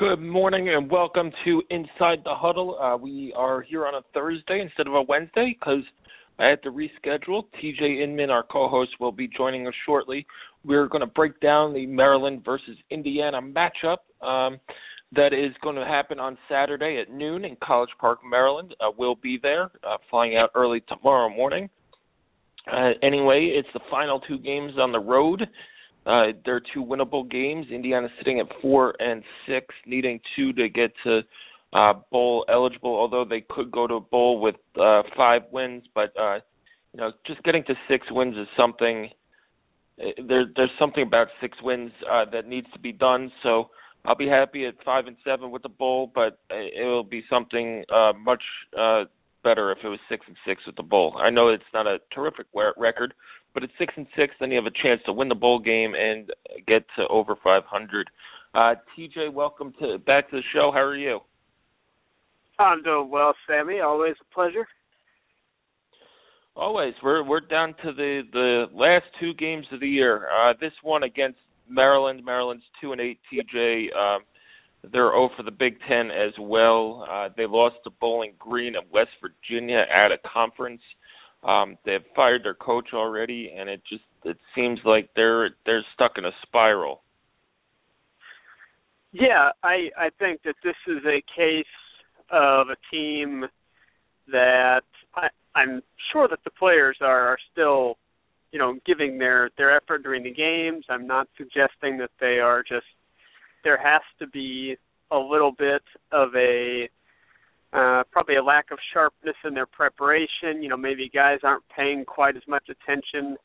Good morning and welcome to Inside the Huddle. Uh, we are here on a Thursday instead of a Wednesday because I had to reschedule. TJ Inman, our co-host, will be joining us shortly. We're going to break down the Maryland versus Indiana matchup um, that is going to happen on Saturday at noon in College Park, Maryland. Uh, we'll be there, uh, flying out early tomorrow morning. Uh, anyway, it's the final two games on the road. Uh, they're two winnable games. Indiana sitting at four and six, needing two to get to uh, bowl eligible. Although they could go to a bowl with uh, five wins, but uh, you know, just getting to six wins is something. uh, There, there's something about six wins uh, that needs to be done. So I'll be happy at five and seven with the bowl, but it will be something uh, much uh, better if it was six and six with the bowl. I know it's not a terrific record, but at six and six, then you have a chance to win the bowl game and get to over 500. Uh, TJ, welcome to back to the show. How are you? I'm doing well, Sammy. Always a pleasure. Always. We're we're down to the the last two games of the year. Uh, this one against Maryland. Maryland's two and eight. TJ. Um, they're 0 for the Big Ten as well. Uh, they lost to Bowling Green of West Virginia at a conference. Um, they've fired their coach already, and it just it seems like they're they're stuck in a spiral. Yeah, I I think that this is a case of a team that I, I'm sure that the players are, are still, you know, giving their their effort during the games. I'm not suggesting that they are just. There has to be a little bit of a uh, probably a lack of sharpness in their preparation. You know, maybe guys aren't paying quite as much attention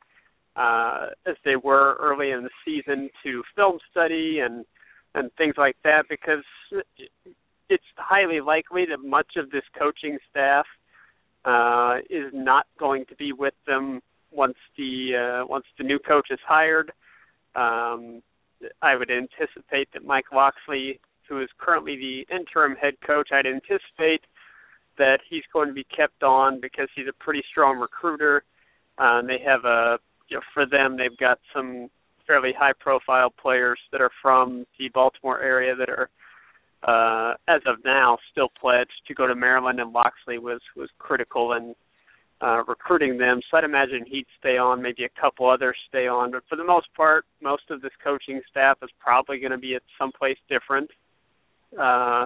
uh, as they were early in the season to film study and and things like that because it's highly likely that much of this coaching staff uh, is not going to be with them once the uh, once the new coach is hired. Um, I would anticipate that Mike Locksley who is currently the interim head coach, I'd anticipate that he's going to be kept on because he's a pretty strong recruiter. And they have a, you know, for them, they've got some fairly high-profile players that are from the Baltimore area that are, uh, as of now, still pledged to go to Maryland. And Locksley was was critical in uh, recruiting them. So I'd imagine he'd stay on. Maybe a couple others stay on, but for the most part, most of this coaching staff is probably going to be at someplace different. Uh,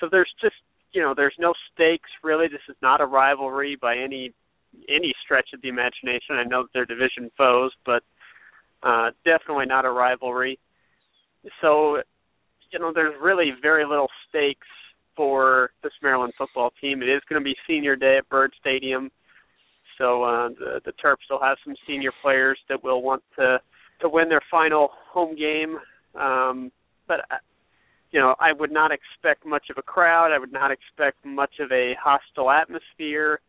so there's just you know there's no stakes really. This is not a rivalry by any any stretch of the imagination. I know that they're division foes, but uh, definitely not a rivalry. So you know there's really very little stakes for this Maryland football team. It is going to be senior day at Byrd Stadium, so uh, the the Terps will have some senior players that will want to to win their final home game. Um, but you know, I would not expect much of a crowd. I would not expect much of a hostile atmosphere.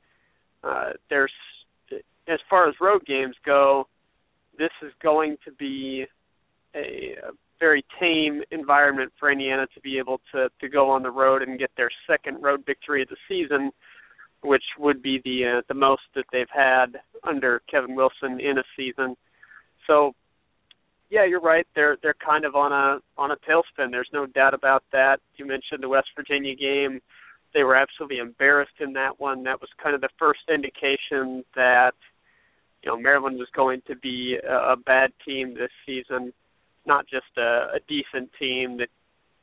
Uh, there's, as far as road games go, this is going to be a, a very tame environment for Indiana to be able to to go on the road and get their second road victory of the season, which would be the uh, the most that they've had under Kevin Wilson in a season. So yeah, you're right. They're they're kind of on a on a tailspin. There's no doubt about that. You mentioned the West Virginia game. They were absolutely embarrassed in that one. That was kind of the first indication that you know Maryland was going to be a, a bad team this season, not just a, a decent team that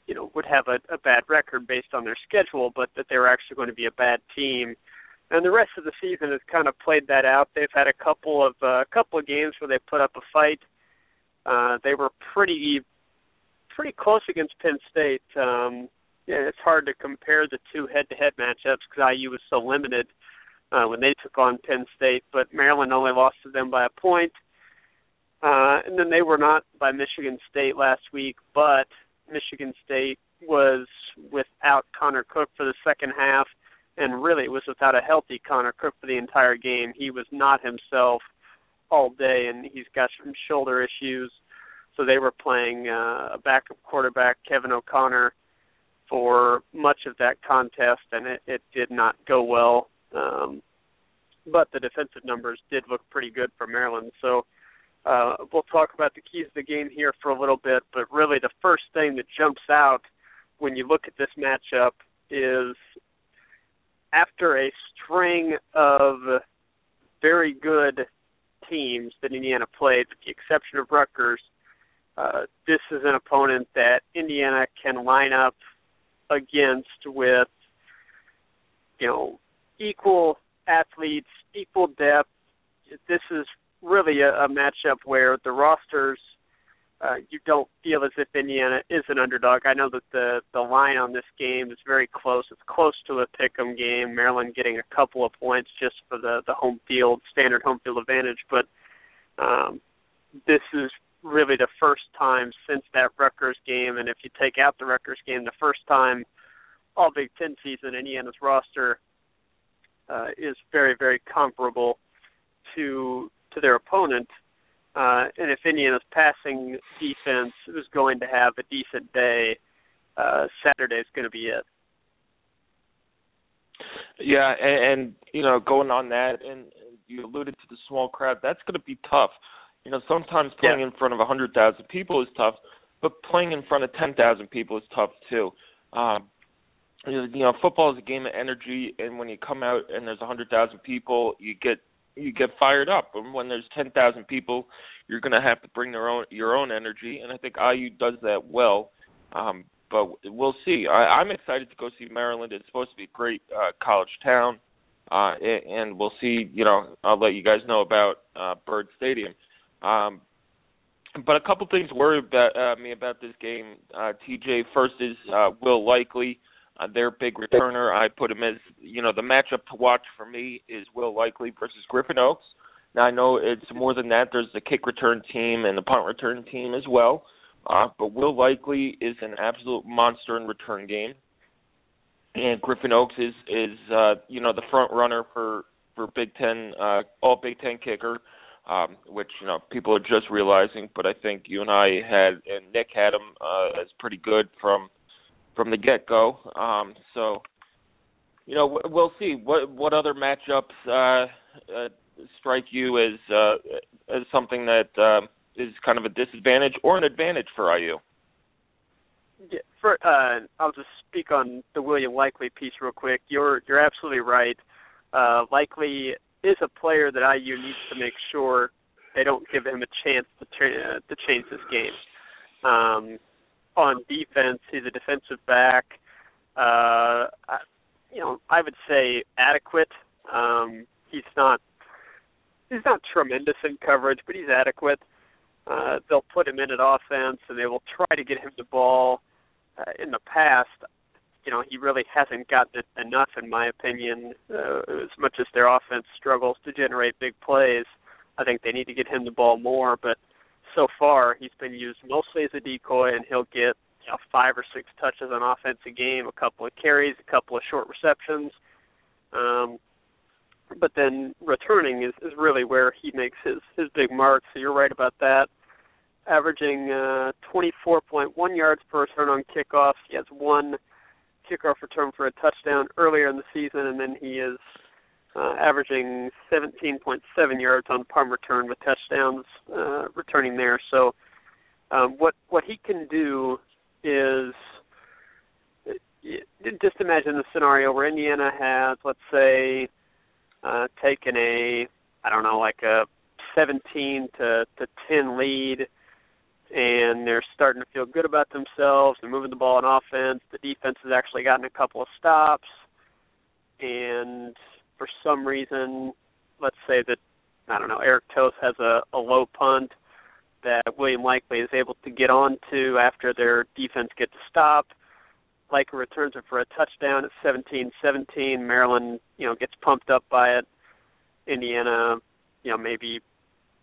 you know would have a, a bad record based on their schedule, but that they were actually going to be a bad team and the rest of the season has kind of played that out. They've had a couple of a uh, couple of games where they put up a fight. Uh, they were pretty pretty close against Penn State. Um, yeah, it's hard to compare the two head-to-head matchups because IU was so limited uh, when they took on Penn State, but Maryland only lost to them by a point. Uh, and then they were not by Michigan State last week, but Michigan State was without Connor Cook for the second half, and really was without a healthy Connor Cook for the entire game. He was not himself all day, and he's got some shoulder issues. So they were playing uh, a backup quarterback, Kevin O'Connor, for much of that contest, and it, it did not go well. Um, but the defensive numbers did look pretty good for Maryland. So uh, we'll talk about the keys of the game here for a little bit. But really, the first thing that jumps out when you look at this matchup is after a string of very good teams that Indiana played, with the exception of Rutgers, uh, this is an opponent that Indiana can line up against with, you know, equal athletes, equal depth. This is really a, a matchup where the rosters uh, you don't feel as if Indiana is an underdog. I know that the the line on this game is very close. It's close to a pick'em game. Maryland getting a couple of points just for the the home field standard home field advantage, but um, this is really the first time since that Rutgers game, and if you take out the Rutgers game, the first time all Big Ten season Indiana's roster uh, is very very comparable to to their opponent. Uh, and if Indiana's passing defense is going to have a decent day, uh, Saturday is going to be it. Yeah, and, and you know, going on that, and you alluded to the small crowd. That's going to be tough. You know, sometimes playing yeah. in front of a hundred thousand people is tough, but playing in front of ten thousand people is tough too. Um, you know, football is a game of energy, and when you come out and there's a hundred thousand people, you get you get fired up. And when there's ten thousand people, you're going to have to bring their own your own energy, and I think IU does that well. Um, but we'll see. I, I'm excited to go see Maryland. It's supposed to be a great uh, college town, uh, and we'll see. You know, I'll let you guys know about uh, Byrd Stadium. Um, but a couple things worry about uh, me about this game. Uh, TJ first is uh, Will Likely their big returner. I put him as you know the matchup to watch for me is Will Likely versus Griffin Oakes. Now I know it's more than that. There's the kick return team and the punt return team as well. Uh, but Will Likely is an absolute monster in return game, and Griffin Oakes is is uh, you know the front runner for for Big Ten uh, all Big Ten kicker, um, which you know people are just realizing. But I think you and I had and Nick had him uh, as pretty good from from the get go. Um, so, you know, we'll see what what other matchups uh, uh, strike you as uh, as something that uh, is kind of a disadvantage or an advantage for IU. Yeah, for uh, I'll just speak on the William Likely piece real quick. You're you're absolutely right. Uh, Likely is a player that IU needs to make sure they don't give him a chance to tra- uh, to change this game. Um, on defense. He's a defensive back. Uh, you know, I would say adequate. Um, he's not he's not tremendous in coverage, but he's adequate. Uh, they'll put him in at offense, and they will try to get him the ball. Uh, in the past, you know, he really hasn't gotten it enough, in my opinion. Uh, as much as their offense struggles to generate big plays, I think they need to get him the ball more. But so far he's been used mostly as a decoy, and he'll get you know, five or six touches on offense a game, a couple of carries, a couple of short receptions. Um, but then returning is, is really where he makes his his big mark. So you're right about that. Averaging uh, 24.1 yards per return on kickoffs. He has one kickoff return for a touchdown earlier in the season, and then he is uh, averaging 17.7 yards on punt return with touchdowns uh, returning there. So um, what what he can do is just imagine the scenario where Indiana has, let's say, uh, taken a I don't know like a 17 to to 10 lead, and they're starting to feel good about themselves. They're moving the ball on offense. The defense has actually gotten a couple of stops, and for some reason, let's say that I don't know, Eric Toth has a, a low punt that William Likely is able to get onto after their defense gets stopped. stop. Likely returns it for a touchdown at 17-17. Maryland, you know, gets pumped up by it. Indiana, you know, maybe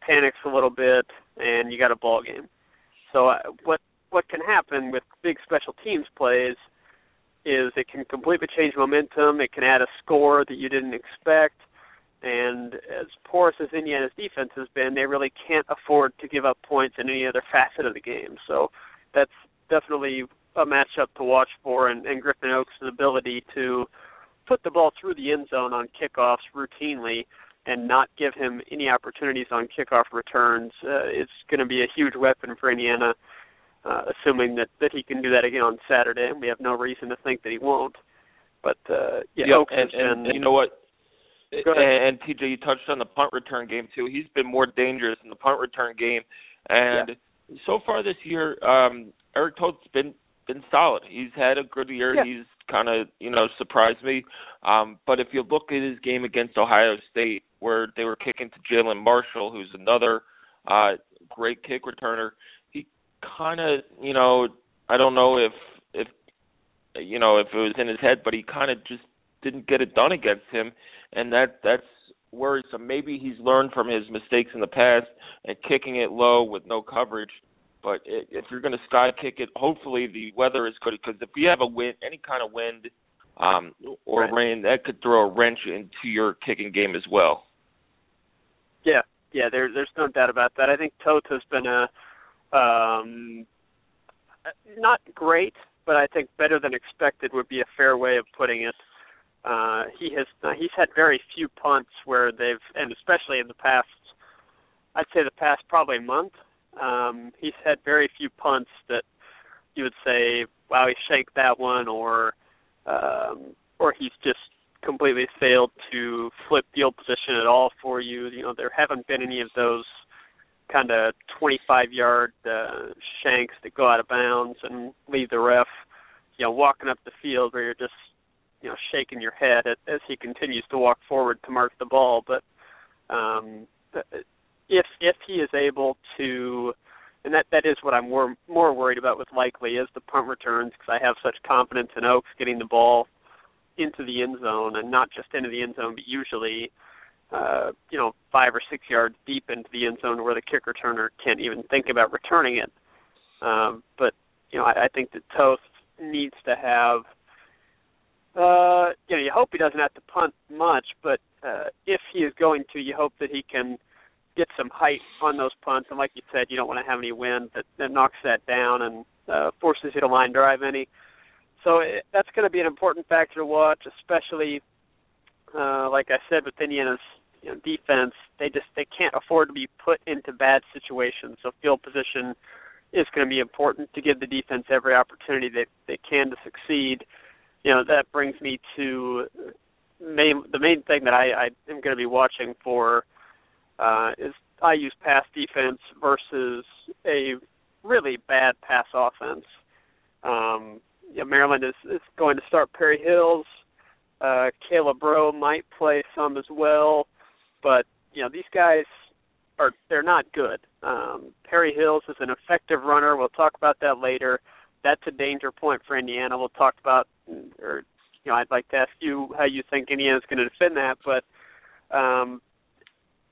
panics a little bit, and you got a ball game. So uh, what what can happen with big special teams plays is it can completely change momentum. It can add a score that you didn't expect. And as porous as Indiana's defense has been, they really can't afford to give up points in any other facet of the game. So that's definitely a matchup to watch for. And, and Griffin Oakes' ability to put the ball through the end zone on kickoffs routinely and not give him any opportunities on kickoff returns uh, is going to be a huge weapon for Indiana uh, assuming that that he can do that again on Saturday, and we have no reason to think that he won't. But uh, yeah, yep, and, and, and you know what? And, and TJ, you touched on the punt return game too. He's been more dangerous in the punt return game, and yeah. so far this year, um, Eric Toth's been been solid. He's had a good year. Yeah. He's kind of you know surprised me. Um, but if you look at his game against Ohio State, where they were kicking to Jalen Marshall, who's another uh, great kick returner, kind of, you know, I don't know if if you know if it was in his head, but he kind of just didn't get it done against him, and that that's worrisome. Maybe he's learned from his mistakes in the past and kicking it low with no coverage. But if you're going to sky kick it, hopefully the weather is good because if you have a wind, any kind of wind um, or right. rain, that could throw a wrench into your kicking game as well. Yeah, yeah, there, there's no doubt about that. I think Toth's been a um, not great, but I think better than expected would be a fair way of putting it. Uh, he has uh, he's had very few punts where they've, and especially in the past, I'd say the past probably month, um, he's had very few punts that you would say, wow, he shanked that one, or um, or he's just completely failed to flip field position at all for you. You know, there haven't been any of those kind of 25 yard uh, shanks that go out of bounds and leave the ref, you know, walking up the field where you're just, you know, shaking your head as he continues to walk forward to mark the ball. But um, if if he is able to, and that that is what I'm more more worried about with Likely is the punt returns because I have such confidence in Oakes getting the ball into the end zone and not just into the end zone, but usually uh, you know, five or six yards deep into the end zone where the kick returner can't even think about returning it. Um, but you know, I, I think that Toth needs to have. Uh, you know, you hope he doesn't have to punt much, but uh, if he is going to, you hope that he can get some height on those punts. And like you said, you don't want to have any wind that, that knocks that down and uh, forces you to line drive any. So it, that's going to be an important factor to watch, especially uh, like I said with Indiana's you know, defense, they just they can't afford to be put into bad situations. So field position is going to be important to give the defense every opportunity that they can to succeed. You know that brings me to main the main thing that I, I am going to be watching for uh, is IU's pass defense versus a really bad pass offense. Um, yeah, Maryland is, is going to start Perry Hills. Uh, Caleb Rowe might play some as well but you know these guys are they're not good. Um, Perry Hills is an effective runner. We'll talk about that later. That's a danger point for Indiana. We'll talk about, or you know, I'd like to ask you how you think Indiana's going to defend that. But um,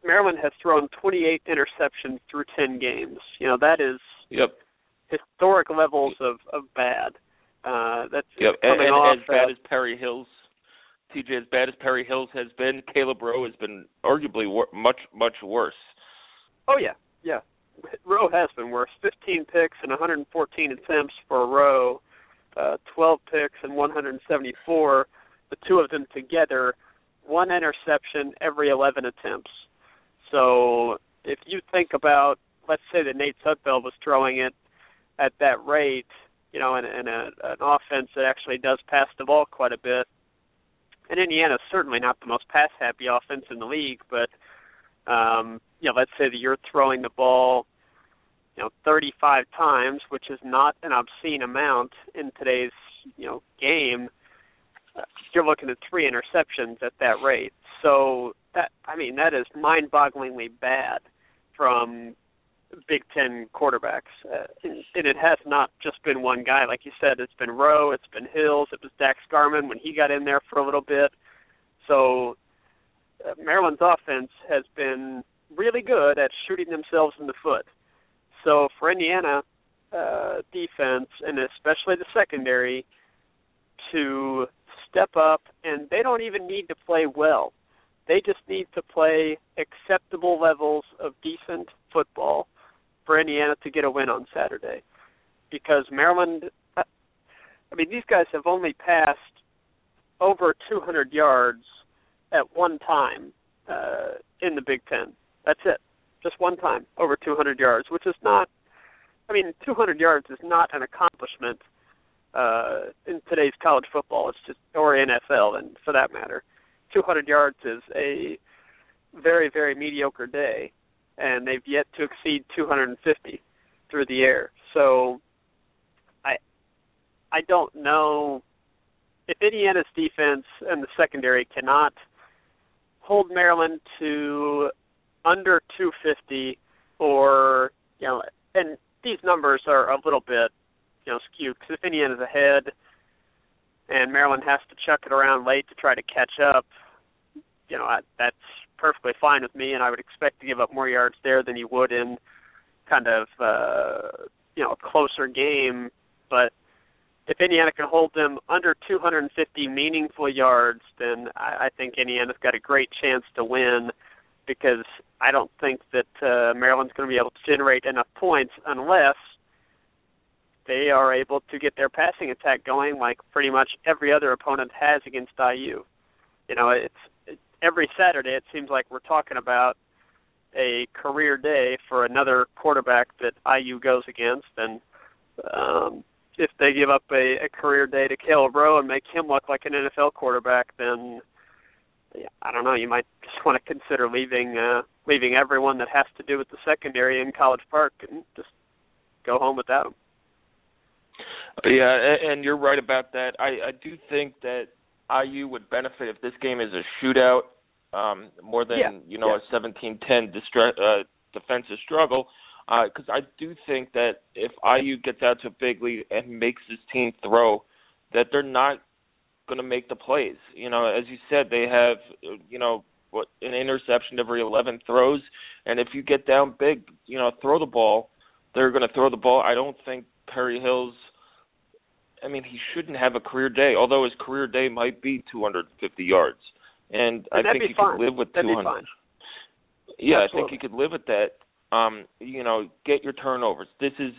Maryland has thrown 28 interceptions through 10 games. You know that is yep. historic levels of of bad. Uh, that's yep. coming and, off as bad as Perry Hills TJ, as bad as Perry Hills has been, Caleb Rowe has been arguably wor- much much worse. Oh yeah, yeah. Rowe has been worse. 15 picks and 114 attempts for Rowe, uh, 12 picks and 174. The two of them together, one interception every 11 attempts. So if you think about, let's say that Nate Sudfeld was throwing it at that rate, you know, in, in a, an offense that actually does pass the ball quite a bit, and Indiana's certainly not the most pass happy offense in the league, but um, you know, let's say that you're throwing the ball, you know, 35 times, which is not an obscene amount in today's, you know, game. Uh, you're looking at three interceptions at that rate. So that I mean that is mind-bogglingly bad from Big Ten quarterbacks, uh, and, it has not just been one guy. Like you said, it's been Rowe, it's been Hills, it was Daxx Garman when he got in there for a little bit. So uh, Maryland's offense has been really good at shooting themselves in the foot. So for Indiana uh, defense and especially the secondary to step up, and they don't even need to play well. They just need to play acceptable levels of decent football for Indiana to get a win on Saturday. Because Maryland, I mean, these guys have only passed over 200 yards at one time uh, in the Big Ten. That's it, just one time over 200 yards, which is not. I mean, 200 yards is not an accomplishment uh, in today's college football. It's just or NFL, and for that matter, 200 yards is a very very mediocre day, and they've yet to exceed 250 through the air. So, I I don't know if Indiana's defense and the secondary cannot hold Maryland to under 250 or you know and these numbers are a little bit you know skewed because if Indiana's ahead and Maryland has to chuck it around late to try to catch up, you know I, that's perfectly fine with me, and I would expect to give up more yards there than you would in kind of uh, you know a closer game. But if Indiana can hold them under 250 meaningful yards, then I, I think Indiana's got a great chance to win because I don't think that uh, Maryland's going to be able to generate enough points unless they are able to get their passing attack going like pretty much every other opponent has against IU. You know, it's it, every Saturday it seems like we're talking about a career day for another quarterback that IU goes against and um if they give up a, a career day to Caleb Rowe and make him look like an NFL quarterback, then I don't know. You might just want to consider leaving uh, leaving everyone that has to do with the secondary in College Park and just go home without them. Yeah, and you're right about that. I, I do think that IU would benefit if this game is a shootout um, more than yeah, you know yeah. a 17-10 uh, defensive struggle. Because uh, I do think that if IU gets out to a big lead and makes this team throw, that they're not going to make the plays. You know, as you said, they have you know what an interception every 11 throws, and if you get down big, you know, throw the ball. They're going to throw the ball. I don't think Perry Hills I mean, he shouldn't have a career day, although his career day might be 250 yards. And, I think you could live with that'd 200. Yeah, I think you could live with that. Um, you know, get your turnovers. This is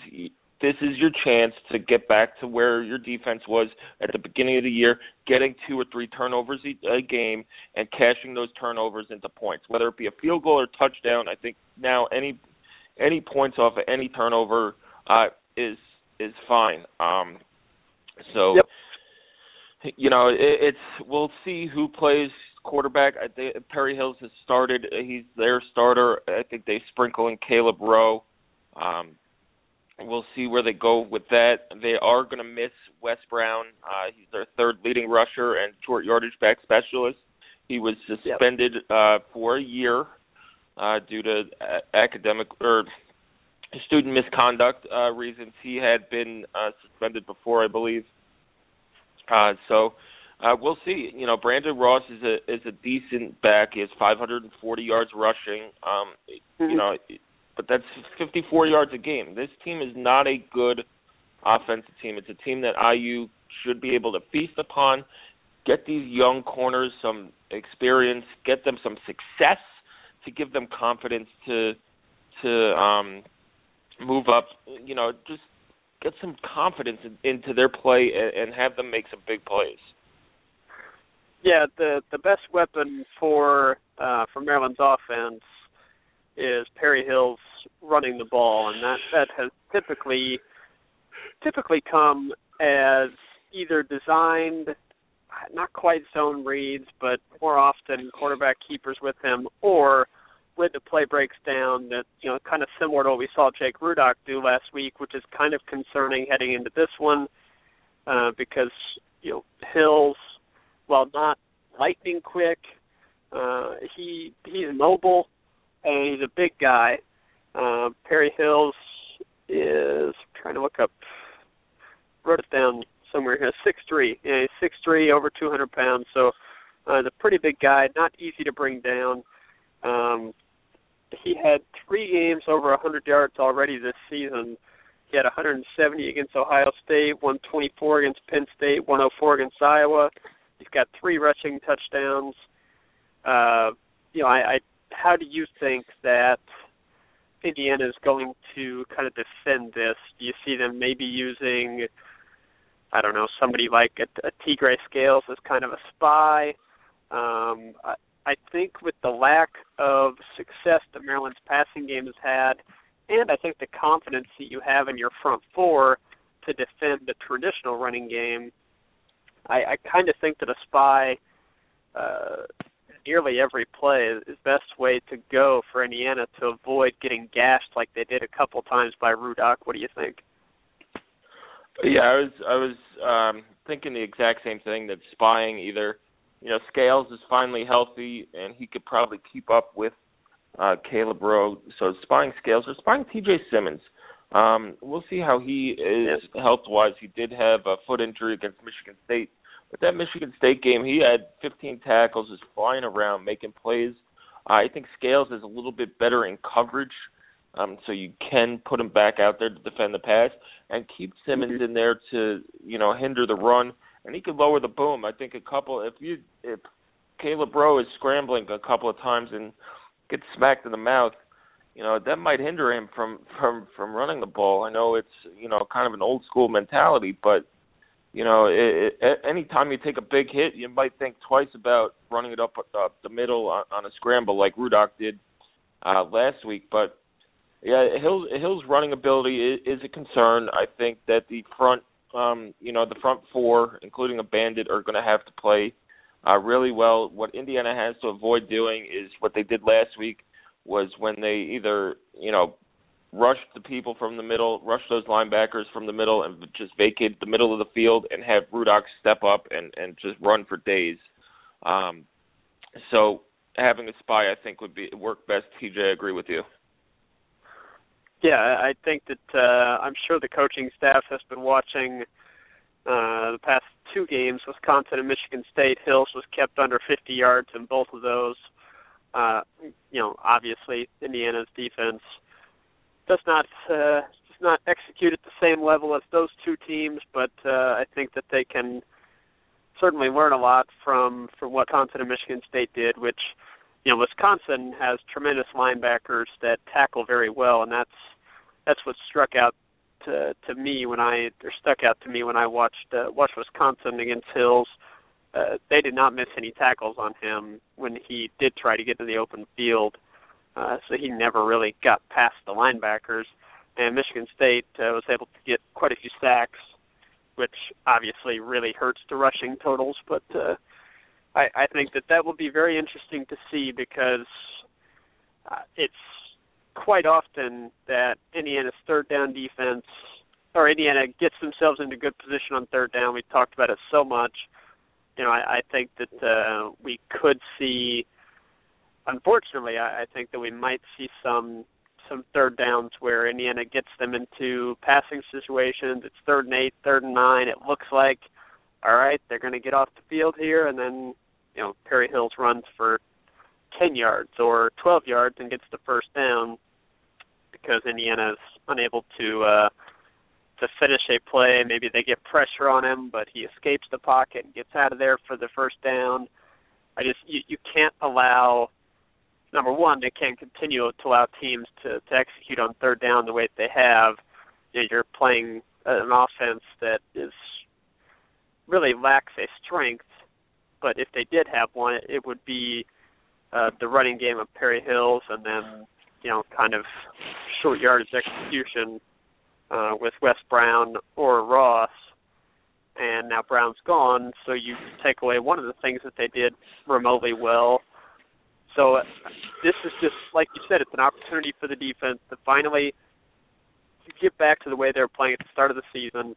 this is your chance to get back to where your defense was at the beginning of the year, getting two or three turnovers a game and cashing those turnovers into points, whether it be a field goal or touchdown. I think now any any points off of any turnover uh, is is fine. Um, so, yep. you know, it, it's we'll see who plays quarterback. I think Perry Hills has started. He's their starter. I think they sprinkle in Caleb Rowe. Um, we'll see where they go with that. They are going to miss Wes Brown. Uh, he's their third leading rusher and short yardage back specialist. He was suspended yep. uh, for a year uh, due to uh, academic or student misconduct uh, reasons. He had been uh, suspended before, I believe. Uh, so uh, we'll see. You know, Brandon Ross is a is a decent back. He has 540 yards rushing. Um, mm-hmm. You know, but that's 54 yards a game. This team is not a good offensive team. It's a team that IU should be able to feast upon. Get these young corners some experience. Get them some success to give them confidence to to um move up, you know, just get some confidence in, into their play and, and have them make some big plays. Yeah, the the best weapon for uh, for Maryland's offense is Perry Hills running the ball, and that that has typically typically come as either designed not quite zone reads, but more often quarterback keepers with him, or when the play breaks down that you know kind of similar to what we saw Jake Rudock do last week, which is kind of concerning heading into this one uh, because you know Hills, while not lightning quick, Uh, he he's mobile and he's a big guy. Uh, Perry Hills is trying to look up. Wrote it down somewhere here. Six three. Yeah, he's six three, over two hundred pounds. So uh, the pretty big guy, not easy to bring down. Um, he had three games over 100 yards already this season. He had 170 against Ohio State, 124 against Penn State, 104 against Iowa. He's got three rushing touchdowns. Uh, you know, I, I how do you think that Indiana is going to kind of defend this? Do you see them maybe using, I don't know, somebody like a, a Tegray Scales as kind of a spy? Um, I, I think with the lack of success that Maryland's passing game has had, and I think the confidence that you have in your front four to defend the traditional running game, I, I kind of think that a spy uh, nearly every play is the best way to go for Indiana to avoid getting gashed like they did a couple times by Rudock. What do you think? Yeah, I was I was um, thinking the exact same thing that spying either you know, Scales is finally healthy, and he could probably keep up with uh, Caleb Rowe. So spying Scales or spying T.J. Simmons. Um, we'll see how he is health wise. He did have a foot injury against Michigan State, but that Michigan State game, he had 15 tackles, is flying around, making plays. I think Scales is a little bit better in coverage, um, so you can put him back out there to defend the pass and keep Simmons mm-hmm. in there to you know hinder the run and he could lower the boom. I think a couple if you if Caleb Rowe is scrambling a couple of times and gets smacked in the mouth, you know that might hinder him from from from running the ball. I know it's you know kind of an old school mentality, but you know it, it, anytime you take a big hit, you might think twice about running it up up the middle on, on a scramble like Rudock did uh, last week. But yeah, Hill's Hill's running ability is, is a concern. I think that the front um, you know, the front four, including a bandit, are going to have to play uh, really well. What Indiana has to avoid doing is what they did last week was when they either, you know, rushed the people from the middle, rushed those linebackers from the middle, and just vacated the middle of the field and have Rudock step up and and just run for days. Um, so having a spy, I think, would be work best. TJ, I agree with you. Yeah, I think that uh, I'm sure the coaching staff has been watching uh, the past two games, Wisconsin and Michigan State. Hills was kept under 50 yards in both of those. Uh, you know, obviously Indiana's defense does not uh, does not execute at the same level as those two teams, but uh, I think that they can certainly learn a lot from from what Wisconsin and Michigan State did, which you know, Wisconsin has tremendous linebackers that tackle very well, and that's that's what struck out to to me when I or stuck out to me when I watched uh, watched Wisconsin against Hills. Uh, they did not miss any tackles on him when he did try to get to the open field, uh, so he never really got past the linebackers. And Michigan State uh, was able to get quite a few sacks, which obviously really hurts the rushing totals, but. Uh, I, I think that that will be very interesting to see because uh, it's quite often that Indiana's third down defense or Indiana gets themselves into good position on third down. We've talked about it so much. You know, I, I think that uh, we could see. Unfortunately, I, I think that we might see some some third downs where Indiana gets them into passing situations. It's third and eight, third and nine. It looks like all right, they're going to get off the field here, and then you know Perry Hills runs for 10 yards or 12 yards and gets the first down because Indiana is unable to uh, to finish a play. Maybe they get pressure on him, but he escapes the pocket and gets out of there for the first down. I just you, you can't allow number one they can't continue to allow teams to, to execute on third down the way that they have. You know, you're playing an offense that is really lacks a strength, but if they did have one, it, it would be uh, the running game of Perry Hills, and then you know, kind of short yardage execution uh, with Wes Brown or Ross. And now Brown's gone, so you take away one of the things that they did remotely well. So uh, this is just like you said, it's an opportunity for the defense to finally get back to the way they were playing at the start of the season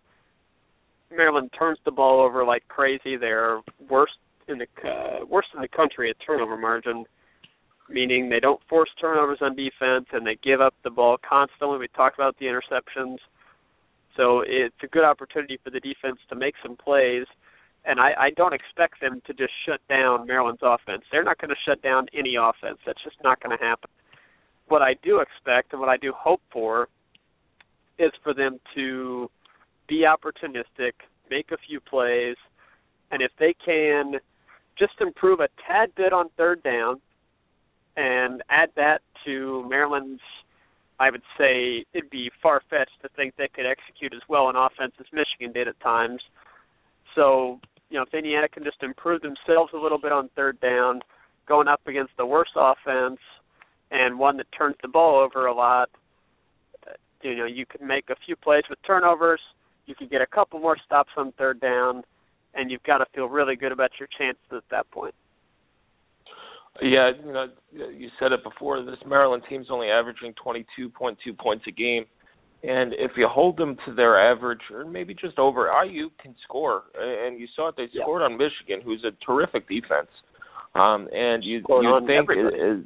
Maryland turns the ball over like crazy. They're worst in the uh, worst in the country at turnover margin, meaning they don't force turnovers on defense and they give up the ball constantly. We talked about the interceptions, so it's a good opportunity for the defense to make some plays. And I, I don't expect them to just shut down Maryland's offense. They're not going to shut down any offense. That's just not going to happen. What I do expect and what I do hope for is for them to be opportunistic, make a few plays, and if they can just improve a tad bit on third down and add that to Maryland's I would say it'd be far fetched to think they could execute as well on offense as Michigan did at times. So, you know, if Indiana can just improve themselves a little bit on third down, going up against the worst offense and one that turns the ball over a lot, uh, you know, you can make a few plays with turnovers, you can get a couple more stops on third down, and you've got to feel really good about your chances at that point. Yeah, you know, you said it before. This Maryland team's only averaging 22.2 points a game, and if you hold them to their average, or maybe just over, IU can score. And you saw it; they yeah. scored on Michigan, who's a terrific defense. Um, and you you think is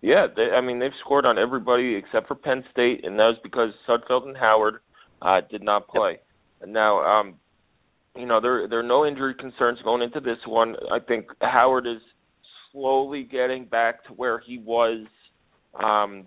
yeah, they, I mean they've scored on everybody except for Penn State, and that was because Sudfeld and Howard uh, did not play. Yep. Now, um, you know there there are no injury concerns going into this one. I think Howard is slowly getting back to where he was um,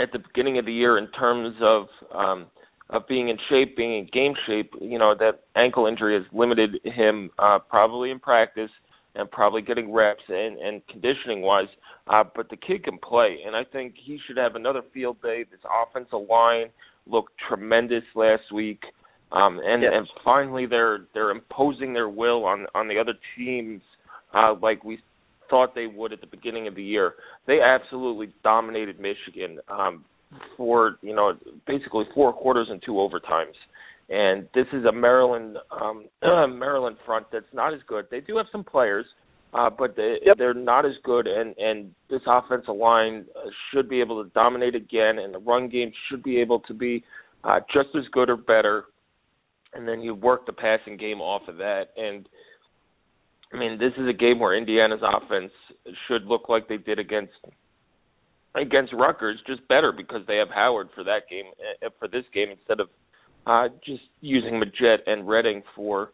at the beginning of the year in terms of um, of being in shape, being in game shape. You know that ankle injury has limited him uh, probably in practice and probably getting reps and, and conditioning wise. Uh, but the kid can play, and I think he should have another field day. This offensive line looked tremendous last week. Um, and yes. and finally they're they're imposing their will on on the other teams uh, like we thought they would at the beginning of the year. They absolutely dominated Michigan um, for you know basically four quarters and two overtimes. And this is a Maryland um, Maryland front that's not as good. They do have some players, uh, but they, yep. they're not as good. And and this offensive line uh, should be able to dominate again, and the run game should be able to be uh, just as good or better. And then you work the passing game off of that, and I mean, this is a game where Indiana's offense should look like they did against against Rutgers, just better because they have Howard for that game uh, for this game instead of uh, just using Magette and Redding for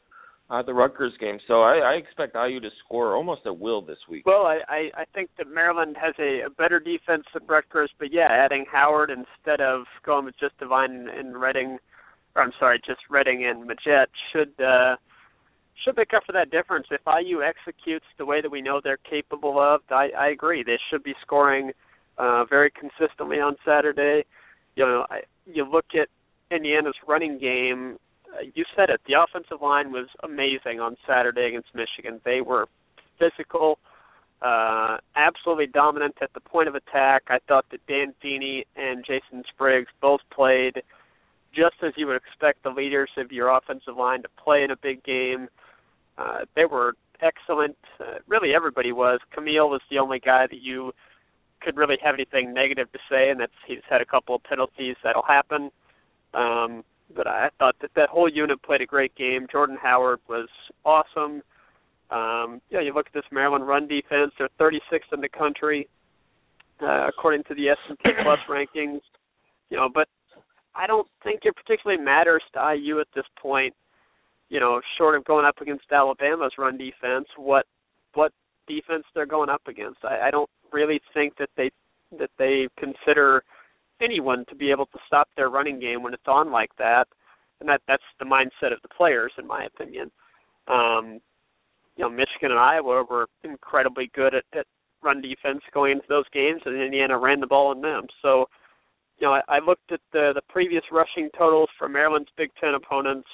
uh, the Rutgers game. So I, I expect IU to score almost at will this week. Well, I, I, I think that Maryland has a, a better defense than Rutgers, but yeah, adding Howard instead of going with just Devine and Redding, or I'm sorry, just Redding and Magette should. Uh, should make up for that difference. If IU executes the way that we know they're capable of, I, I agree. They should be scoring uh, very consistently on Saturday. You know, I, you look at Indiana's running game. Uh, you said it. The offensive line was amazing on Saturday against Michigan. They were physical, uh, absolutely dominant at the point of attack. I thought that Dan Feeney and Jason Spriggs both played just as you would expect the leaders of your offensive line to play in a big game. They were excellent. Uh, really, everybody was. Camiel was the only guy that you could really have anything negative to say, and that's he's had a couple of penalties that'll happen. Um, but I thought that that whole unit played a great game. Jordan Howard was awesome. Um, yeah, you look at this Maryland run defense; they're 36th in the country, uh, according to the S&P Plus rankings. You know, but I don't think it particularly matters to IU at this point you know, short of going up against Alabama's run defense, what what defense they're going up against. I, I don't really think that they that they consider anyone to be able to stop their running game when it's on like that, and that that's the mindset of the players, in my opinion. Um, you know, Michigan and Iowa were incredibly good at, at run defense going into those games, and Indiana ran the ball on them. So, you know, I, I looked at the the previous rushing totals for Maryland's Big Ten opponents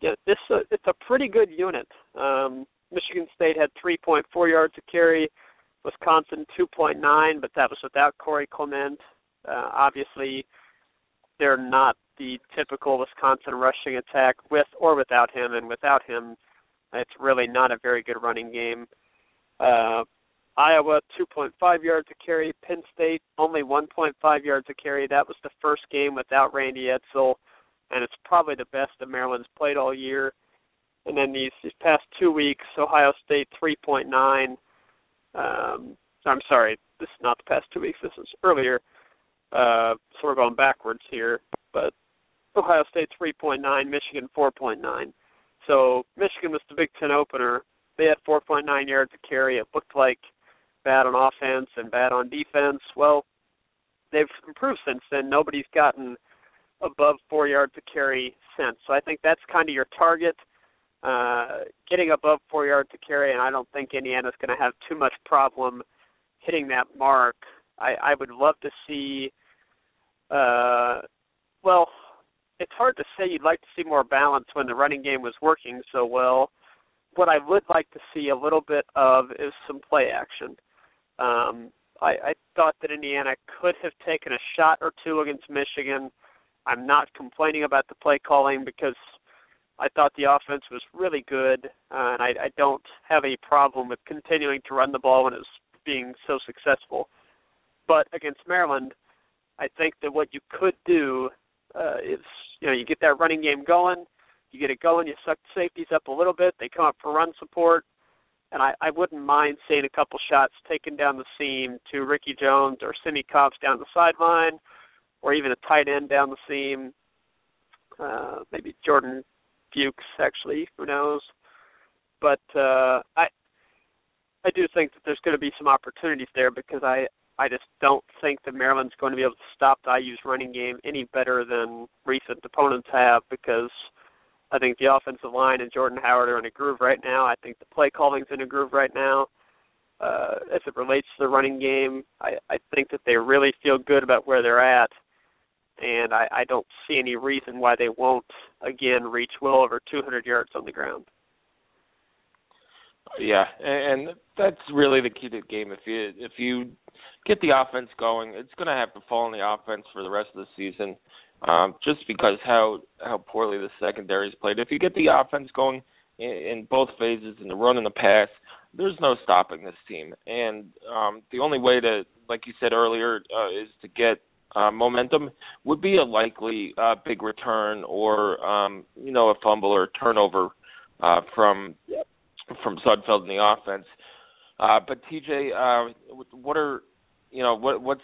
yeah, this uh, it's a pretty good unit. Um, Michigan State had 3.4 yards a carry, Wisconsin 2.9, but that was without Corey Clement. Uh, obviously, they're not the typical Wisconsin rushing attack with or without him, and without him, it's really not a very good running game. Uh, Iowa 2.5 yards a carry, Penn State only 1.5 yards a carry. That was the first game without Randy Edsall and it's probably the best that Maryland's played all year. and then these these past two weeks, Ohio State 3.9. Um, I'm sorry, this is not the past two weeks. This is earlier. Uh, so we're going backwards here. But Ohio State 3.9, Michigan 4.9. So Michigan was the Big Ten opener. They had 4.9 yards to carry. It looked like bad on offense and bad on defense. Well, they've improved since then. Nobody's gotten above four yards to carry since. So I think that's kind of your target. Uh, getting above four yards to carry, and I don't think Indiana's going to have too much problem hitting that mark. I, I would love to see. Uh, well, it's hard to say you'd like to see more balance when the running game was working so well. What I would like to see a little bit of is some play action. Um, I, I thought that Indiana could have taken a shot or two against Michigan. I'm not complaining about the play calling because I thought the offense was really good, uh, and I, I don't have any problem with continuing to run the ball when it's being so successful. But against Maryland, I think that what you could do uh, is, you know, you get that running game going, you get it going, you suck the safeties up a little bit, they come up for run support, and I, I wouldn't mind seeing a couple shots taken down the seam to Ricky Jones or Simmie Cobbs down the sideline, or even a tight end down the seam. Uh, maybe Jordan Fuchs, actually, who knows? But uh, I I do think that there's going to be some opportunities there because I I just don't think that Maryland's going to be able to stop the IU's running game any better than recent opponents have because I think the offensive line and Jordan Howard are in a groove right now. I think the play calling's in a groove right now. Uh, as it relates to the running game, I, I think that they really feel good about where they're at, and I, I don't see any reason why they won't again reach well over 200 yards on the ground. Yeah, and that's really the key to the game. If you if you get the offense going, it's going to have to fall on the offense for the rest of the season, um, just because how how poorly the secondary's played. If you get the offense going in, in both phases, in the run and the pass, there's no stopping this team. And um, the only way to, like you said earlier, uh, is to get uh, momentum would be a likely uh, big return or um, you know a fumble or a turnover uh, from from Sudfeld in the offense. Uh, but TJ, uh, what are you know what what's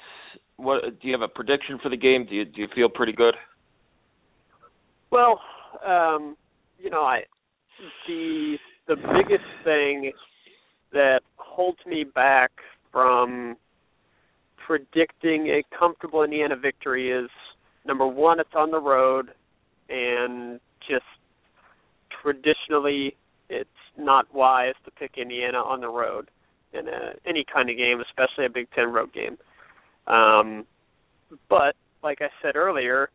what do you have a prediction for the game? Do you do you feel pretty good? Well, um, you know, I the the biggest thing that holds me back from predicting a comfortable Indiana victory is number one, it's on the road, and just traditionally it's not wise to pick Indiana on the road in a, any kind of game, especially a Big Ten road game. Um, but like I said earlier,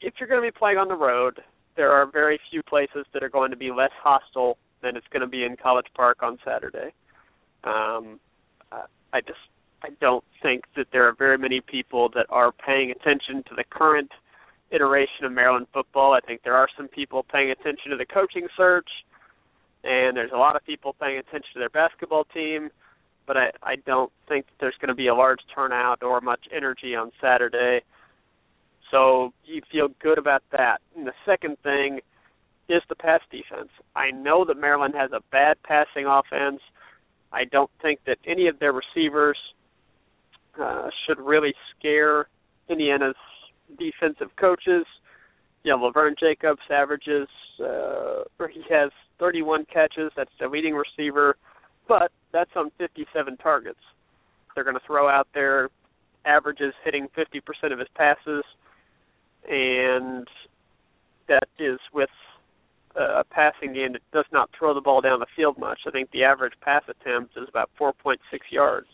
if you're going to be playing on the road, there are very few places that are going to be less hostile than it's going to be in College Park on Saturday. Um, I just I don't think that there are very many people that are paying attention to the current iteration of Maryland football. I think there are some people paying attention to the coaching search, and there's a lot of people paying attention to their basketball team. But I, I don't think there's going to be a large turnout or much energy on Saturday. So you feel good about that. And the second thing is the pass defense. I know that Maryland has a bad passing offense. I don't think that any of their receivers uh, should really scare Indiana's defensive coaches. You know, Levern Jacobs averages, uh, or he has 31 catches. That's the leading receiver, but that's on 57 targets. They're going to throw out their averages hitting 50% of his passes, and that is with a passing game that does not throw the ball down the field much. I think the average pass attempt is about 4.6 yards.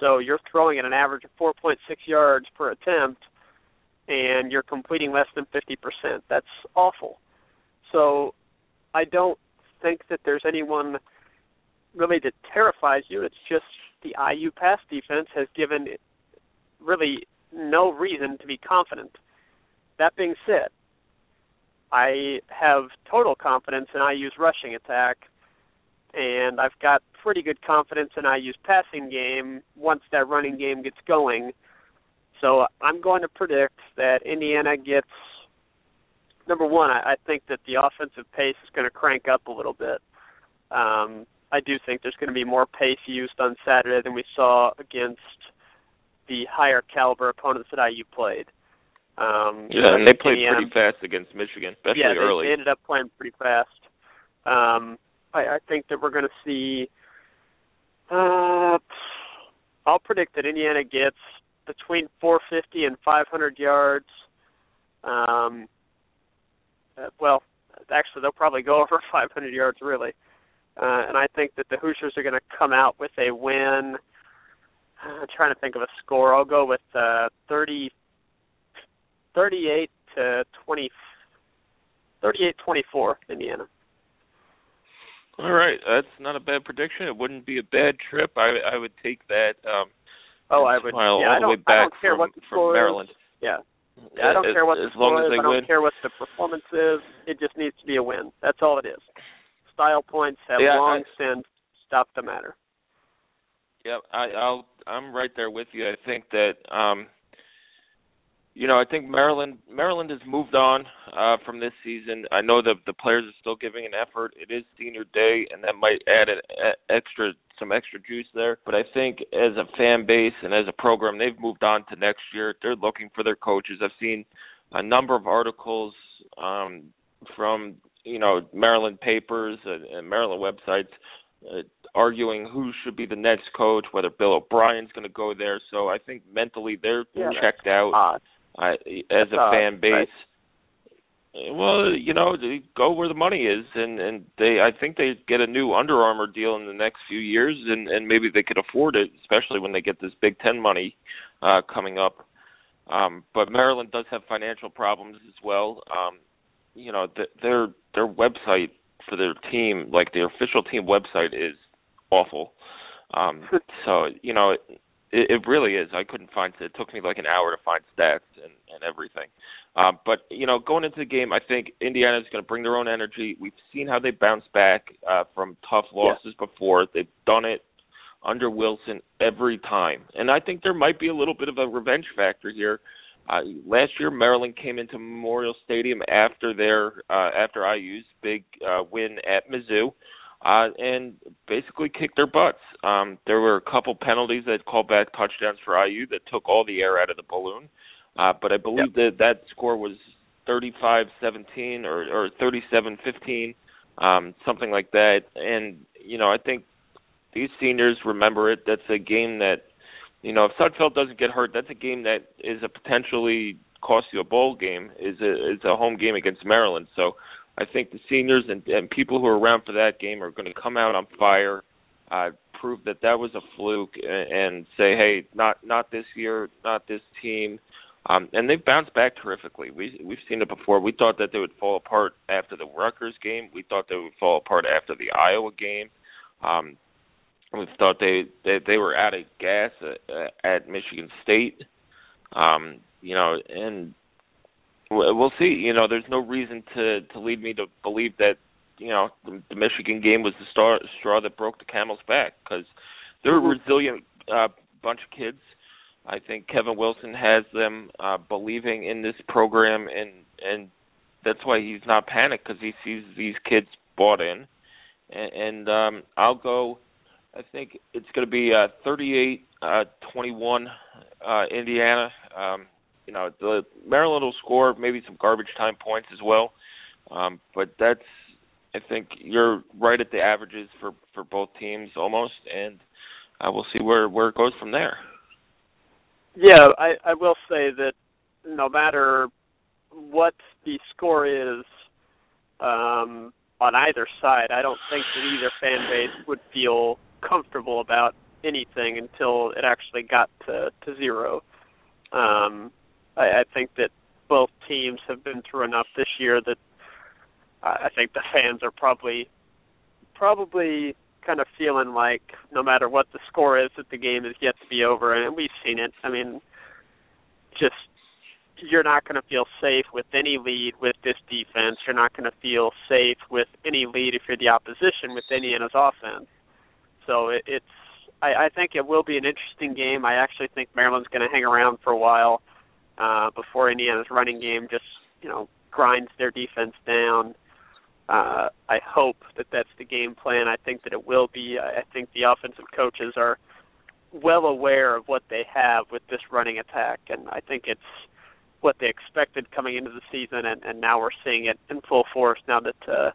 So you're throwing at an average of 4.6 yards per attempt – and you're completing less than 50%. That's awful. So I don't think that there's anyone really that terrifies you. It's just the IU pass defense has given really no reason to be confident. That being said, I have total confidence in IU's rushing attack, and I've got pretty good confidence in IU's passing game once that running game gets going. So I'm going to predict that Indiana gets number one, I, I think that the offensive pace is going to crank up a little bit. Um, I do think there's going to be more pace used on Saturday than we saw against the higher caliber opponents that IU played. Um, yeah, and they played Indiana, pretty fast against Michigan, especially yeah, they, early. they ended up playing pretty fast. Um, I, I think that we're going to see. Uh, I'll predict that Indiana gets between 450 and 500 yards. Um, uh, well, actually, they'll probably go over 500 yards, really. Uh, and I think that the Hoosiers are going to come out with a win. I'm trying to think of a score. I'll go with uh, 30, 38 to 20, 38-24, Indiana. All right, that's not a bad prediction. It wouldn't be a bad trip. I I would take that. Um, oh, I would. Yeah, all I the way back I don't care from, from Maryland. is. Yeah. Yeah, I don't as, care what as the long score as is. I don't win. care what the performance is. It just needs to be a win. That's all it is. Style points have Yeah, long I- since stopped the matter. Yeah, I, I'll. I'm right there with you. I think that, um, you know, I think Maryland Maryland has moved on uh, from this season. I know that the players are still giving an effort. It is senior day, and that might add an extra some extra juice there. But I think as a fan base and as a program, they've moved on to next year. They're looking for their coaches. I've seen a number of articles um, from you know Maryland papers and, and Maryland websites uh, arguing who should be the next coach, whether Bill O'Brien's going to go there. So I think mentally they're Yeah, checked out Odd. I, as a odd, fan base. right. Well, you know, go where the money is, and and they I think they get a new Under Armour deal in the next few years, and and maybe they could afford it, especially when they get this Big Ten money uh, coming up. Um, but Maryland does have financial problems as well. Um, you know, th- their their website for their team, like their official team website, is awful. Um, so you know, it, it really is. I couldn't find it. Took me like an hour to find stats and and everything. Um, but you know, going into the game, I think Indiana is going to bring their own energy. We've seen how they bounce back uh, from tough losses before. They've done it under Wilson every time, and I think there might be a little bit of a revenge factor here. Uh, last year, Maryland came into Memorial Stadium after their uh, after IU's big uh, win at Mizzou, uh, and basically kicked their butts. Um, there were a couple penalties that called back touchdowns for IU that took all the air out of the balloon. Uh, but I believe that that score was 35-17 or, or 37-15, um, something like that. And you know, I think these seniors remember it. That's a game that, you know, if Sudfeld doesn't get hurt, that's a game that is a potentially cost you a bowl game. Is a is a home game against Maryland. So I think the seniors and, and people who are around for that game are going to come out on fire. Uh, prove that that was a fluke and, and say, hey, not not this year, not this team. Um, and they've bounced back terrifically. We we've seen it before. We thought that they would fall apart after the Rutgers game. We thought they would fall apart after the Iowa game. Um, we thought they they, they were out of gas at, at Michigan State. Um, you know, and we'll see. You know, there's no reason to to lead me to believe that you know the, the Michigan game was the star, straw that broke the camel's back because they're a resilient uh, bunch of kids. I think Kevin Wilson has them uh, believing in this program, and and that's why he's not panicked because he sees these kids bought in. And, and um, I'll go. I think it's going to be uh, 38 uh, 21 uh, Indiana. Um, you know, the Maryland will score maybe some garbage time points as well. Um, but that's I think you're right at the averages for for both teams almost, and uh, we'll see where where it goes from there. Yeah, I, I will say that no matter what the score is um, on either side, I don't think that either fan base would feel comfortable about anything until it actually got to, to zero. Um, I, I think that both teams have been through enough this year that I think the fans are probably probably kind of feeling like no matter what the score is, that the game is yet to be over, and we've seen it. I mean, just you're not going to feel safe with any lead with this defense. You're not going to feel safe with any lead if you're the opposition with Indiana's offense. So it, it's I, I think it will be an interesting game. I actually think Maryland's going to hang around for a while uh, before Indiana's running game just you know grinds their defense down. Uh, I hope that that's the game plan. I think that it will be. I think the offensive coaches are well aware of what they have with this running attack, and I think it's what they expected coming into the season, and, and now we're seeing it in full force now that uh,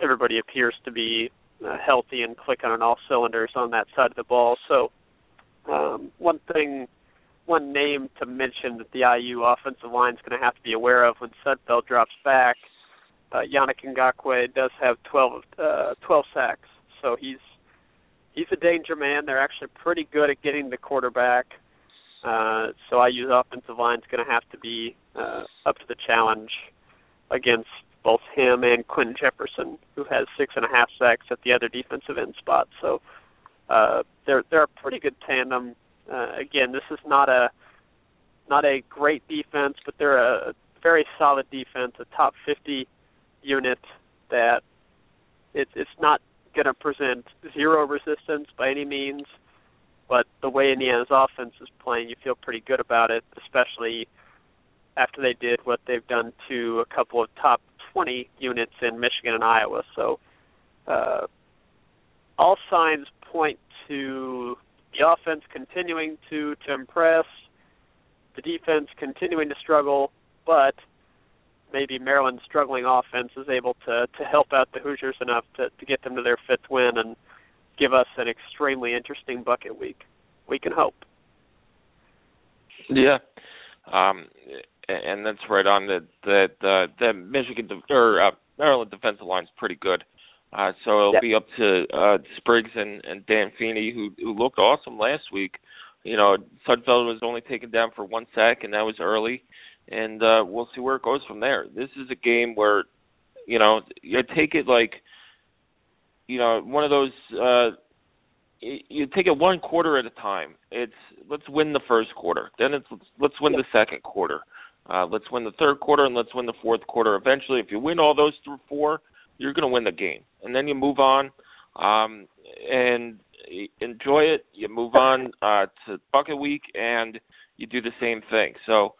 everybody appears to be uh, healthy and clicking on all cylinders on that side of the ball. So, um, one thing, one name to mention that the IU offensive line is going to have to be aware of when Sudfeld drops back. Uh, Yannick Ngakoue does have 12, uh, 12 sacks, so he's he's a danger man. They're actually pretty good at getting the quarterback. Uh, so IU's offensive line is going to have to be uh, up to the challenge against both him and Quinn Jefferson, who has six and a half sacks at the other defensive end spot. So uh, they're they're a pretty good tandem. Uh, again, this is not a not a great defense, but they're a very solid defense, a top 50 unit that it's it's not going to present zero resistance by any means. But the way Indiana's offense is playing, you feel pretty good about it, especially after they did what they've done to a couple of top 20 units in Michigan and Iowa. So uh, all signs point to the offense continuing to to impress, the defense continuing to struggle, but maybe Maryland's struggling offense is able to to help out the Hoosiers enough to to get them to their fifth win and give us an extremely interesting bucket week. We can hope. Yeah. Um and that's right on that that uh, the Michigan or uh, Maryland defensive line is pretty good. Uh, so it'll yep. be up to uh, Spriggs and, and Dan Feeney, who who looked awesome last week. You know, Sudfeld was only taken down for one sack, and that was early. And uh, we'll see where it goes from there. This is a game where, you know, you take it like, you know, one of those. Uh, you take it one quarter at a time. It's let's win the first quarter, then it's let's, win the second quarter uh, let's win the third quarter and let's win the fourth quarter. Eventually, if you win all those through four, you're going to win the game, and then you move on um, and enjoy it. You move on uh, to bucket week, and you do the same thing. So,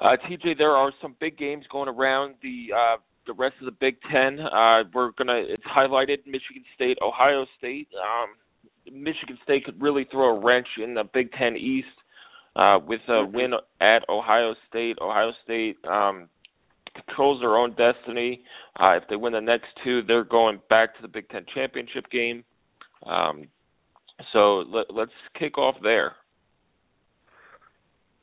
uh, TJ, there are some big games going around the uh, the rest of the Big Ten. Uh, we're gonna it's highlighted Michigan State, Ohio State. Um, Michigan State could really throw a wrench in the Big Ten East uh, with a mm-hmm. win at Ohio State. Ohio State um, controls their own destiny. Uh, if they win the next two, they're going back to the Big Ten championship game. Um, so let, let's kick off there.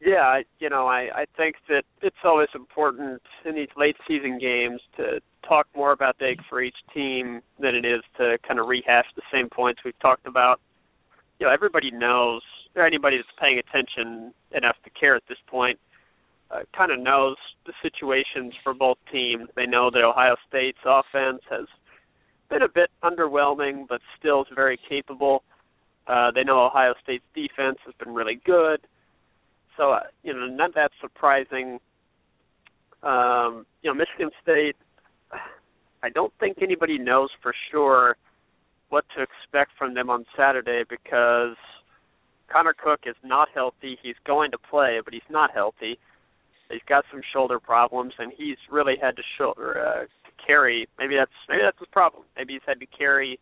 Yeah, you know, I I think that it's always important in these late season games to talk more about the egg for each team than it is to kind of rehash the same points we've talked about. You know, everybody knows or anybody that's paying attention enough to care at this point uh, kind of knows the situations for both teams. They know that Ohio State's offense has been a bit underwhelming, but still is very capable. Uh, they know Ohio State's defense has been really good. So, uh, you know, not that surprising. Um, you know, Michigan State, I don't think anybody knows for sure what to expect from them on Saturday because – Connor Cook is not healthy. He's going to play, but he's not healthy. He's got some shoulder problems, and he's really had to shoulder uh, carry. Maybe that's maybe that's his problem. Maybe he's had to carry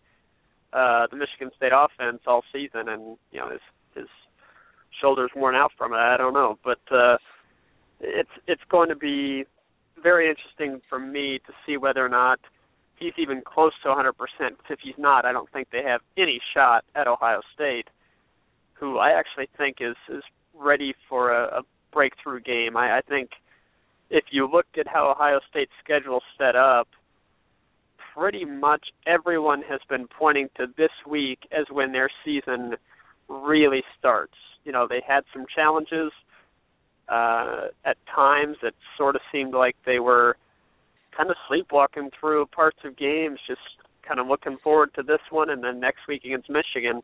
uh, the Michigan State offense all season, and you know his his shoulders worn out from it. I don't know, but uh, it's it's going to be very interesting for me to see whether or not he's even close to 100%. Because If he's not, I don't think they have any shot at Ohio State who I actually think is is ready for a, a breakthrough game. I, I think if you looked at how Ohio State's schedule set up, pretty much everyone has been pointing to this week as when their season really starts. You know, they had some challenges uh, at times. It sort of seemed like they were kind of sleepwalking through parts of games, just kind of looking forward to this one, and then next week against Michigan.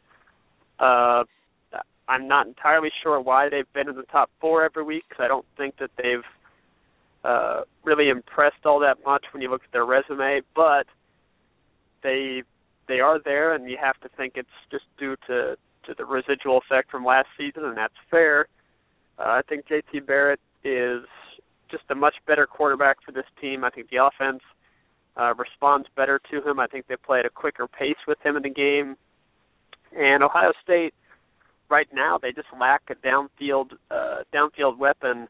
Uh, I'm not entirely sure why they've been in the top four every week because I don't think that they've uh, really impressed all that much when you look at their resume. But they they are there, and you have to think it's just due to to the residual effect from last season, and that's fair. Uh, I think JT Barrett is just a much better quarterback for this team. I think the offense uh, responds better to him. I think they play at a quicker pace with him in the game. And Ohio State, right now, they just lack a downfield uh, downfield weapon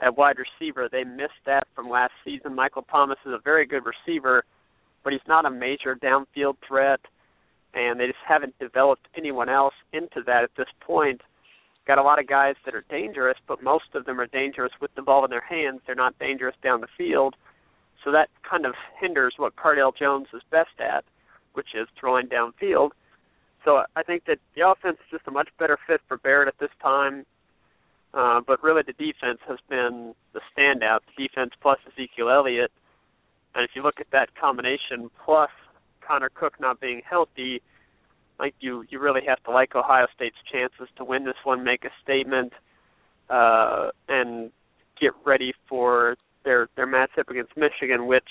at wide receiver. They missed that from last season. Michael Thomas is a very good receiver, but he's not a major downfield threat, and they just haven't developed anyone else into that at this point. Got a lot of guys that are dangerous, but most of them are dangerous with the ball in their hands. They're not dangerous down the field. So that kind of hinders what Cardale Jones is best at, which is throwing downfield. So I think that the offense is just a much better fit for Barrett at this time. Uh, but really, the defense has been the standout. The defense plus Ezekiel Elliott, and if you look at that combination plus Connor Cook not being healthy, think you you really have to like Ohio State's chances to win this one, make a statement, uh, and get ready for their their matchup against Michigan, which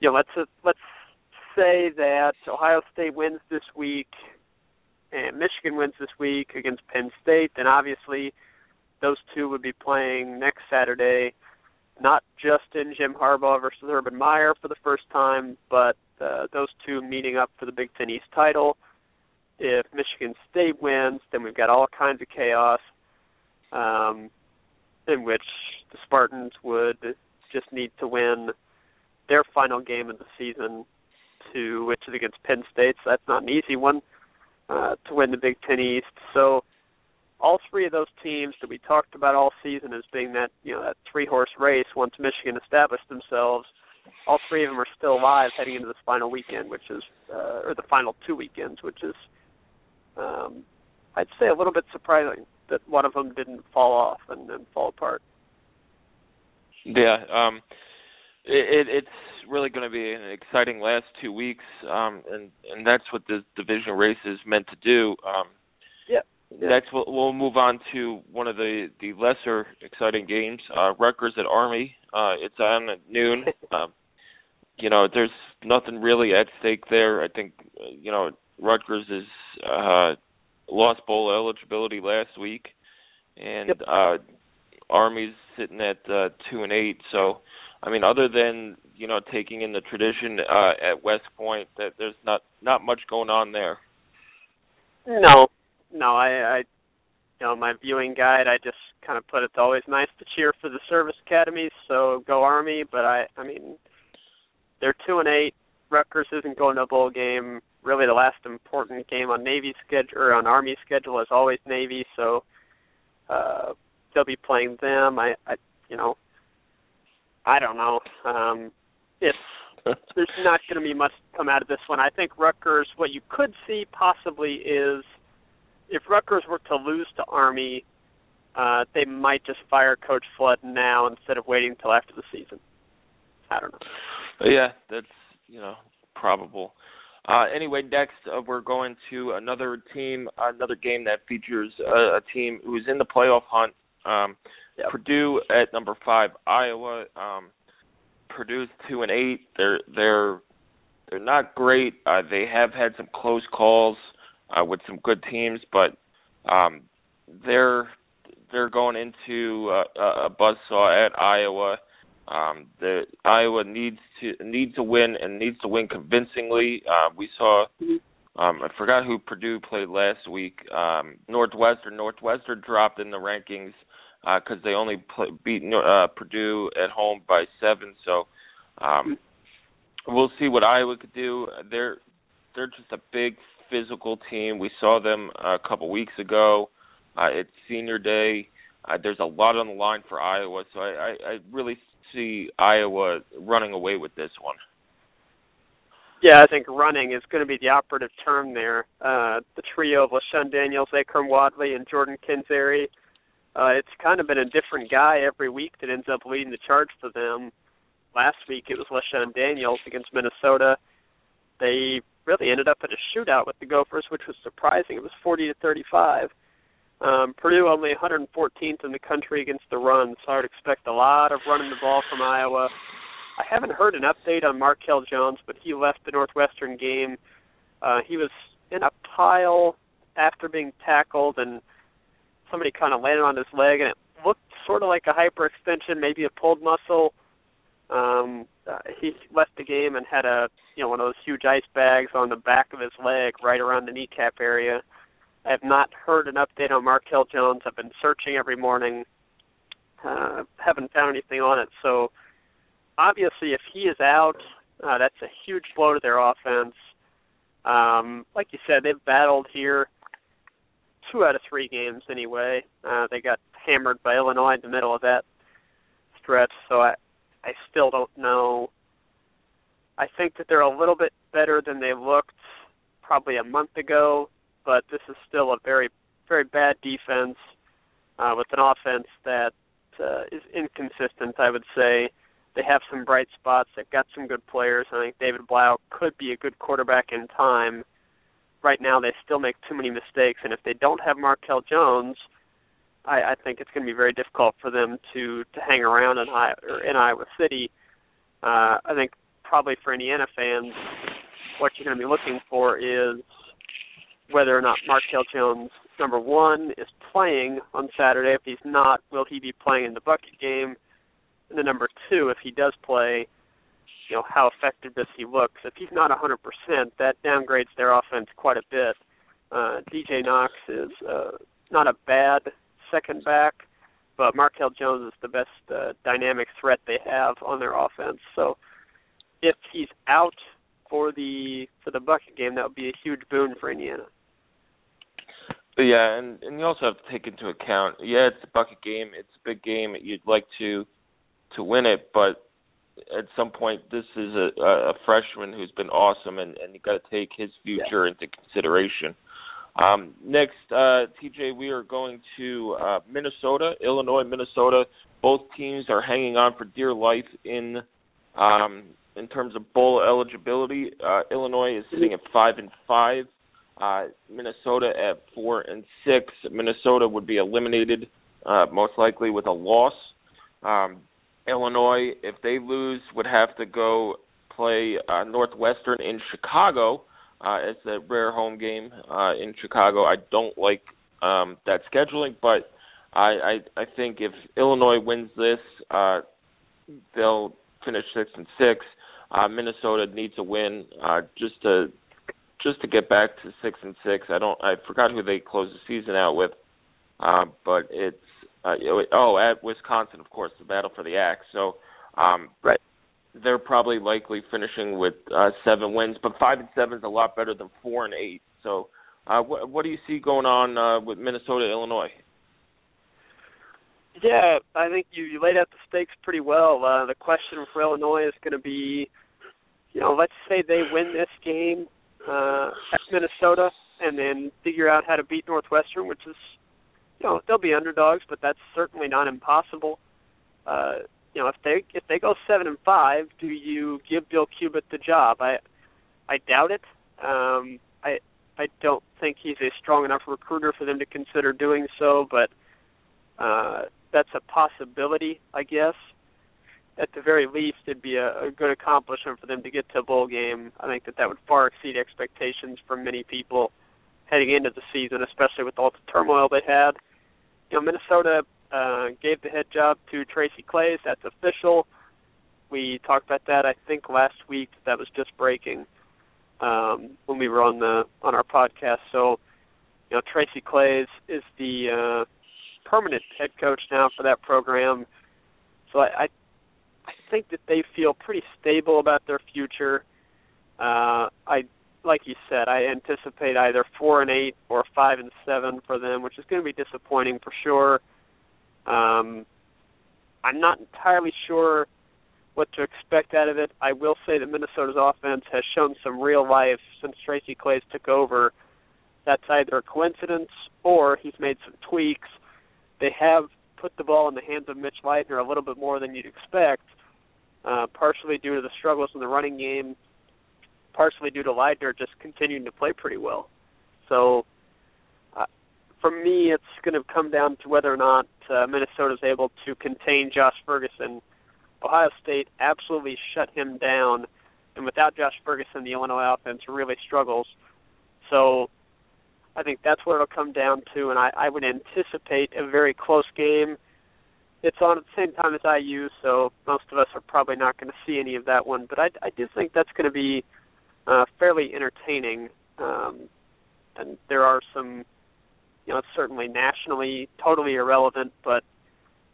you know let's let's say that Ohio State wins this week and Michigan wins this week against Penn State, then obviously those two would be playing next Saturday, not just in Jim Harbaugh versus Urban Meyer for the first time, but uh, those two meeting up for the Big Ten East title. If Michigan State wins, then we've got all kinds of chaos, um, in which the Spartans would just need to win their final game of the season to which is against Penn State. So that's not an easy one uh, to win the Big Ten East. So all three of those teams that we talked about all season as being that you know that three horse race once Michigan established themselves, all three of them are still alive heading into this final weekend, which is uh, or the final two weekends, which is um, I'd say a little bit surprising that one of them didn't fall off and, and fall apart. Yeah, um, it, it, it's really going to be an exciting last two weeks, um, and and that's what the division race is meant to do. Um, yeah. yeah. Next, we'll, we'll move on to one of the the lesser exciting games, uh, Rutgers at Army. Uh, it's on at noon. um, you know, there's nothing really at stake there. I think, you know, Rutgers is uh, lost bowl eligibility last week, and yep. uh, Army's sitting at uh, two and eight. So I mean, other than you know taking in the tradition uh, at West Point, that there's not not much going on there. No, no, I, I, you know, my viewing guide, I just kind of put it's always nice to cheer for the service academies, so go Army. But I, I mean, they're two and eight. Rutgers isn't going to a bowl game. Really, the last important game on Navy's schedule or on Army's schedule is always Navy, so uh, they'll be playing them. I, I, you know, I don't know. Um, it's there's not going to be much come out of this one. I think Rutgers. What you could see possibly is if Rutgers were to lose to Army, uh, they might just fire Coach Flood now instead of waiting until after the season. I don't know. Yeah, that's you know probable. Uh, anyway, next uh, we're going to another team, another game that features a, a team who's in the playoff hunt. Um, Yep. Purdue at number five, Iowa. Um, Purdue's two and eight. They're they're they're not great. Uh, they have had some close calls uh, with some good teams, but um, they're they're going into uh, a buzzsaw at Iowa. Um, the Iowa needs to needs to win and needs to win convincingly. Uh, we saw. Um, I forgot who Purdue played last week. Um, Northwestern. Northwestern dropped in the rankings because uh, they only play, beat uh, Purdue at home by seven. So um, we'll see what Iowa could do. They're they're just a big physical team. We saw them a couple weeks ago. Uh, it's senior day. Uh, there's a lot on the line for Iowa, so I, I, I really see Iowa running away with this one. Yeah, I think running is going to be the operative term there. Uh, the trio of LeShun Daniels, Akrum Wadley, and Jordan Canzeri uh, it's kind of been a different guy every week that ends up leading the charge for them. Last week it was LeShun Daniels against Minnesota. They really ended up in a shootout with the Gophers, which was surprising. It was 40 to 35. Um, Purdue only 114th in the country against the run, so I would expect a lot of running the ball from Iowa. I haven't heard an update on Markell Jones, but he left the Northwestern game. Uh, he was in a pile after being tackled and somebody kind of landed on his leg, and it looked sort of like a hyperextension, maybe a pulled muscle. Um, uh, he left the game and had a you know one of those huge ice bags on the back of his leg, right around the kneecap area. I have not heard an update on Markell Jones. I've been searching every morning, uh, haven't found anything on it. So obviously, if he is out, uh, that's a huge blow to their offense. Um, like you said, they've battled here two out of three games anyway. Uh, they got hammered by Illinois in the middle of that stretch, so I I still don't know. I think that they're a little bit better than they looked probably a month ago, but this is still a very very bad defense uh, with an offense that uh, is inconsistent. I would say they have some bright spots. They've got some good players. I think David Blough could be a good quarterback in time. Right now, they still make too many mistakes, and if they don't have Markell Jones, I, I think it's going to be very difficult for them to to hang around in, I, in Iowa City. Uh, I think probably for Indiana fans, what you're going to be looking for is whether or not Markell Jones, number one, is playing on Saturday. If he's not, will he be playing in the bucket game? And then number two, if he does play, you know, how effective does he look? If he's not 100%, that downgrades their offense quite a bit. Uh, DJ Knox is uh, not a bad second back, but Markell Jones is the best uh, dynamic threat they have on their offense. So if he's out for the for the bucket game, that would be a huge boon for Indiana. Yeah, and and you also have to take into account, yeah, it's a bucket game, it's a big game. You'd like to to win it, but at some point, this is a, a freshman who's been awesome, and and you got to take his future yeah. into consideration. Um, next, uh, TJ, we are going to uh, Minnesota, Illinois, Minnesota. Both teams are hanging on for dear life in um, in terms of bowl eligibility. Uh, Illinois is sitting at five and five. Uh, Minnesota at four and six. Minnesota would be eliminated uh, most likely with a loss. Um, Illinois, if they lose, would have to go play uh, Northwestern in Chicago. Uh, it's a rare home game uh, in Chicago. I don't like um, that scheduling, but I, I I think if Illinois wins this, uh, they'll finish six and six. Uh, Minnesota needs a win uh, just to just to get back to six and six. I don't. I forgot who they closed the season out with, uh, but it's uh, oh at Wisconsin, of course, the battle for the axe. So um, right they're probably likely finishing with uh, seven wins, but five and seven is a lot better than four and eight. So, uh, what, what do you see going on uh, with Minnesota, Illinois? Yeah, I think you, you laid out the stakes pretty well. Uh, the question for Illinois is going to be, you know, let's say they win this game uh, at Minnesota, and then figure out how to beat Northwestern, which is, you know, they'll be underdogs, but that's certainly not impossible. Uh, you know, if they if they go seven and five, do you give Bill Cubit the job? I I doubt it. Um, I I don't think he's a strong enough recruiter for them to consider doing so, but uh, that's a possibility, I guess. At the very least, it'd be a, a good accomplishment for them to get to a bowl game. I think that that would far exceed expectations from many people heading into the season, especially with all the turmoil they had. You know, Minnesota uh, gave the head job to Tracy Claeys. That's official. We talked about that I think last week. That was just breaking um, when we were on the on our podcast. So, you know, Tracy Claeys is the uh, permanent head coach now for that program. So I, I I think that they feel pretty stable about their future. Uh, I like you said, I anticipate either four and eight or five and seven for them, which is going to be disappointing for sure. Um, I'm not entirely sure what to expect out of it. I will say that Minnesota's offense has shown some real life since Tracy Claeys took over. That's either a coincidence or he's made some tweaks. They have put the ball in the hands of Mitch Leidner a little bit more than you'd expect, uh, partially due to the struggles in the running game, partially due to Leidner just continuing to play pretty well. So for me, it's going to come down to whether or not uh, is able to contain Josh Ferguson. Ohio State absolutely shut him down, and without Josh Ferguson, the Illinois offense really struggles. So I think that's what it'll come down to, and I, I would anticipate a very close game. it's on at the same time as IU, so most of us are probably not going to see any of that one. But I, I do think that's going to be uh, fairly entertaining. Um, and there are some, you know, it's certainly nationally totally irrelevant, but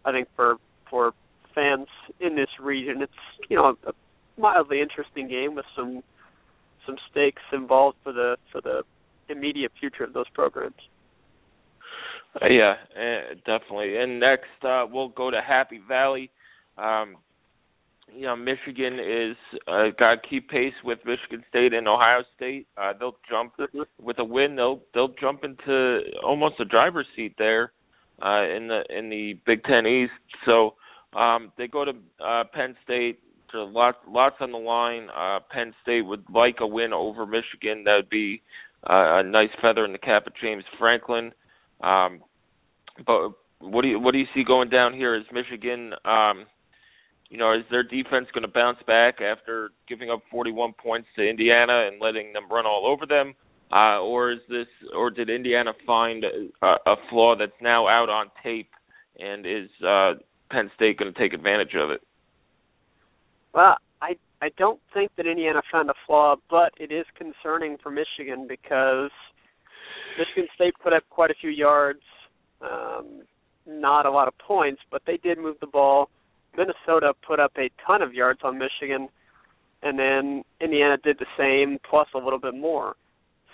I think for for fans in this region, it's you know a mildly interesting game with some some stakes involved for the for the immediate future of those programs. Uh, yeah, uh, definitely. And next, uh, we'll go to Happy Valley. Um, you know, Michigan is uh, got to keep pace with Michigan State and Ohio State. Uh, they'll jump with a win. They'll they'll jump into almost a driver's seat there uh, in the in the Big Ten East. So um, they go to uh, Penn State. So lots lots on the line. Uh, Penn State would like a win over Michigan. That would be uh, a nice feather in the cap of James Franklin. Um, but what do you what do you see going down here? Is Michigan, um, you know, is their defense going to bounce back after giving up 41 points to Indiana and letting them run all over them, uh, or is this, or did Indiana find a, a flaw that's now out on tape, and is uh, Penn State going to take advantage of it? Well, I I don't think that Indiana found a flaw, but it is concerning for Michigan because Michigan State put up quite a few yards, um, not a lot of points, but they did move the ball. Minnesota put up a ton of yards on Michigan, and then Indiana did the same plus a little bit more.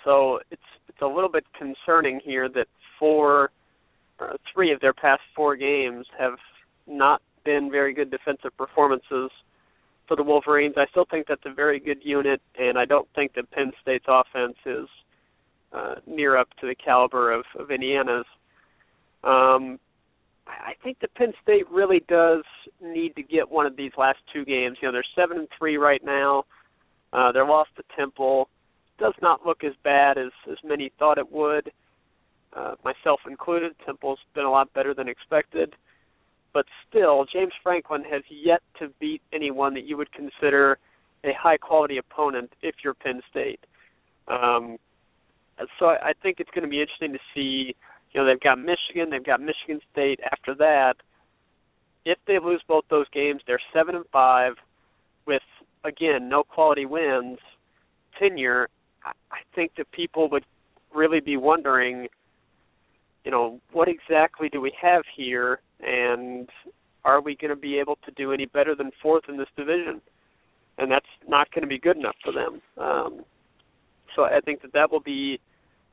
So it's it's a little bit concerning here that four, uh, three of their past four games have not been very good defensive performances for the Wolverines. I still think that's a very good unit, and I don't think that Penn State's offense is uh, near up to the caliber of, of Indiana's. Um, I think that Penn State really does need to get one of these last two games. You know, they're seven and three right now. Uh, their loss to Temple does not look as bad as as many thought it would, uh, myself included. Temple's been a lot better than expected, but still, James Franklin has yet to beat anyone that you would consider a high quality opponent if you're Penn State. Um, so I, I think it's going to be interesting to see. You know, they've got Michigan, they've got Michigan State. After that, if they lose both those games, they're seven and five, with again no quality wins. Tenure, I, think that people would really be wondering, you know, what exactly do we have here, and are we going to be able to do any better than fourth in this division? And that's not going to be good enough for them. Um, so I think that that will be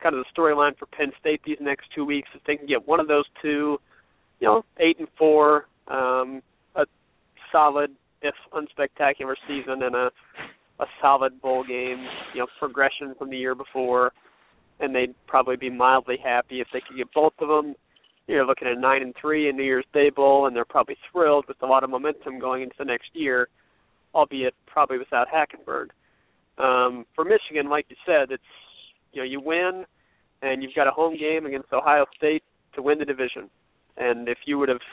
kind of the storyline for Penn State these next two weeks. If they can get one of those two, you know, eight and four, um, a solid if unspectacular season and a a solid bowl game, you know, progression from the year before, and they'd probably be mildly happy if they could get both of them. You're looking at nine and three in New Year's Day Bowl, and they're probably thrilled with a lot of momentum going into the next year, albeit probably without Hackenberg. Um, for Michigan, like you said, it's you know you win and you've got a home game against Ohio State to win the division. And if you would have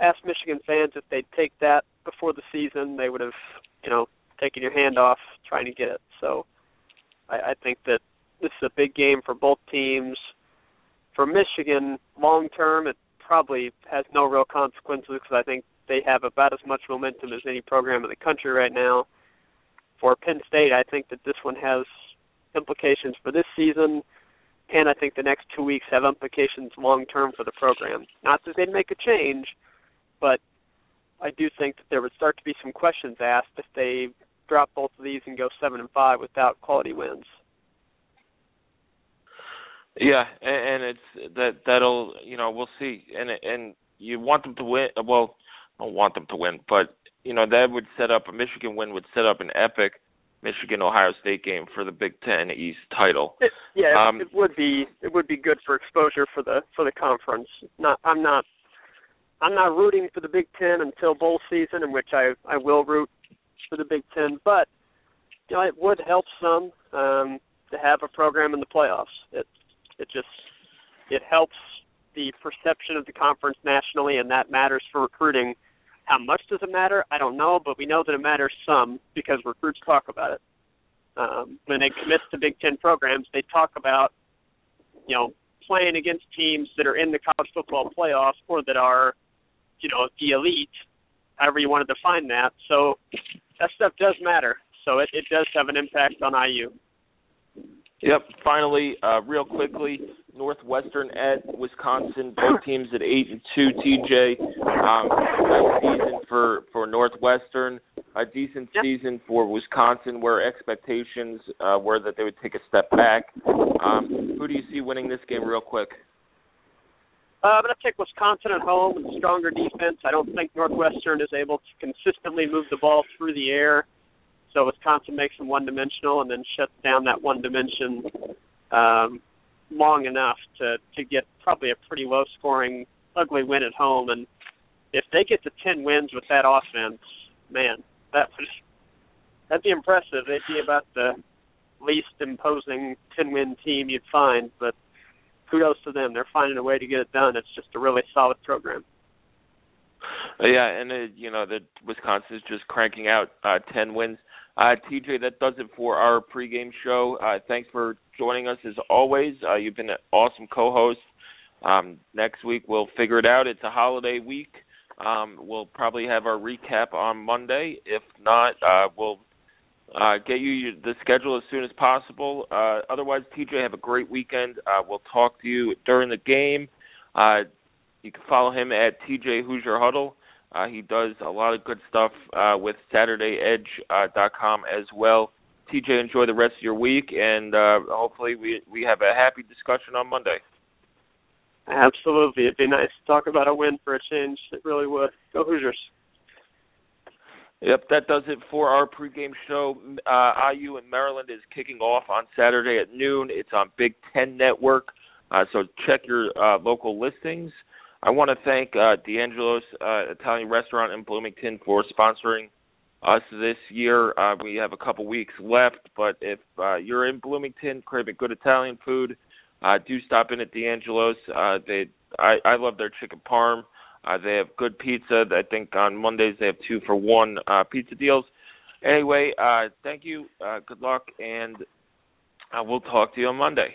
asked Michigan fans if they'd take that before the season, they would have, you know, taken your hand off trying to get it. So I, I think that this is a big game for both teams. For Michigan, long term, it probably has no real consequences because I think they have about as much momentum as any program in the country right now. For Penn State, I think that this one has implications for this season, and I think the next two weeks have implications long term for the program. Not that they'd make a change, but I do think that there would start to be some questions asked if they drop both of these and go seven and five without quality wins. Yeah, and, it's that that'll you know we'll see, and and you want them to win. Well, I don't want them to win, but you know that would set up a Michigan win would set up an epic Michigan Ohio State game for the Big Ten East title. It, yeah, um, it would be it would be good for exposure for the for the conference. Not I'm not I'm not rooting for the Big Ten until bowl season, in which I I will root for the Big Ten, but you know it would help some um, to have a program in the playoffs. It it just it helps the perception of the conference nationally, and that matters for recruiting how much does it matter? I don't know, but we know that it matters some because recruits talk about it. Um, when they commit to Big Ten programs, they talk about, you know, playing against teams that are in the college football playoffs or that are you know, the elite, however you want to define that. So that stuff does matter. So it, it does have an impact on IU. Yep. Finally, uh, real quickly, Northwestern at Wisconsin, both teams at eight and two. TJ, um, nice season for for Northwestern, a decent yep. season for Wisconsin, where expectations uh, were that they would take a step back. Um, who do you see winning this game, real quick? Uh, I'm going to take Wisconsin at home with stronger defense. I don't think Northwestern is able to consistently move the ball through the air so Wisconsin makes them one dimensional and then shuts down that one dimension um, long enough to to get probably a pretty low scoring, ugly win at home. And if they get to ten wins with that offense, man, that would that'd be impressive. They'd be about the least imposing ten win team you'd find, but kudos to them. They're finding a way to get it done. It's just a really solid program. Yeah, and uh, you know that Wisconsin is just cranking out uh, ten wins. Uh, TJ, that does it for our pregame show. Uh, thanks for joining us as always. Uh, you've been an awesome co-host. Um, next week we'll figure it out. It's a holiday week. Um, we'll probably have our recap on Monday. If not, uh, we'll uh, get you the schedule as soon as possible. Uh, otherwise, TJ, have a great weekend. Uh, we'll talk to you during the game. Uh, you can follow him at TJ Hoosier Huddle. Uh, he does a lot of good stuff uh, with SaturdayEdge.com uh, as well. TJ, enjoy the rest of your week, and uh, hopefully we we have a happy discussion on Monday. Absolutely, it'd be nice to talk about a win for a change. It really would. Go Hoosiers. Yep, that does it for our pregame show. Uh, IU in Maryland is kicking off on Saturday at noon. It's on Big Ten Network, uh, so check your uh, local listings. I want to thank uh, D'Angelo's uh, Italian Restaurant in Bloomington for sponsoring us this year. Uh, we have a couple weeks left, but if uh, you're in Bloomington craving good Italian food, uh, do stop in at D'Angelo's. Uh, they, I, I love their chicken parm. Uh, they have good pizza. I think on Mondays they have two for one uh, pizza deals. Anyway, uh, thank you. Uh, good luck, and uh, we'll talk to you on Monday.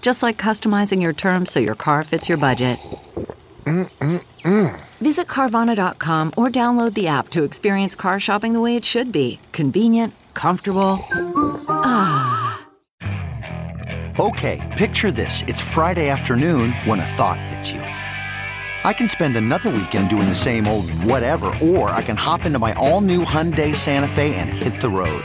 Just like customizing your terms so your car fits your budget. Mm-mm-mm. Visit Carvana.com or download the app to experience car shopping the way it should be convenient, comfortable. Ah. Okay, picture this. It's Friday afternoon when a thought hits you. I can spend another weekend doing the same old whatever, or I can hop into my all new Hyundai Santa Fe and hit the road.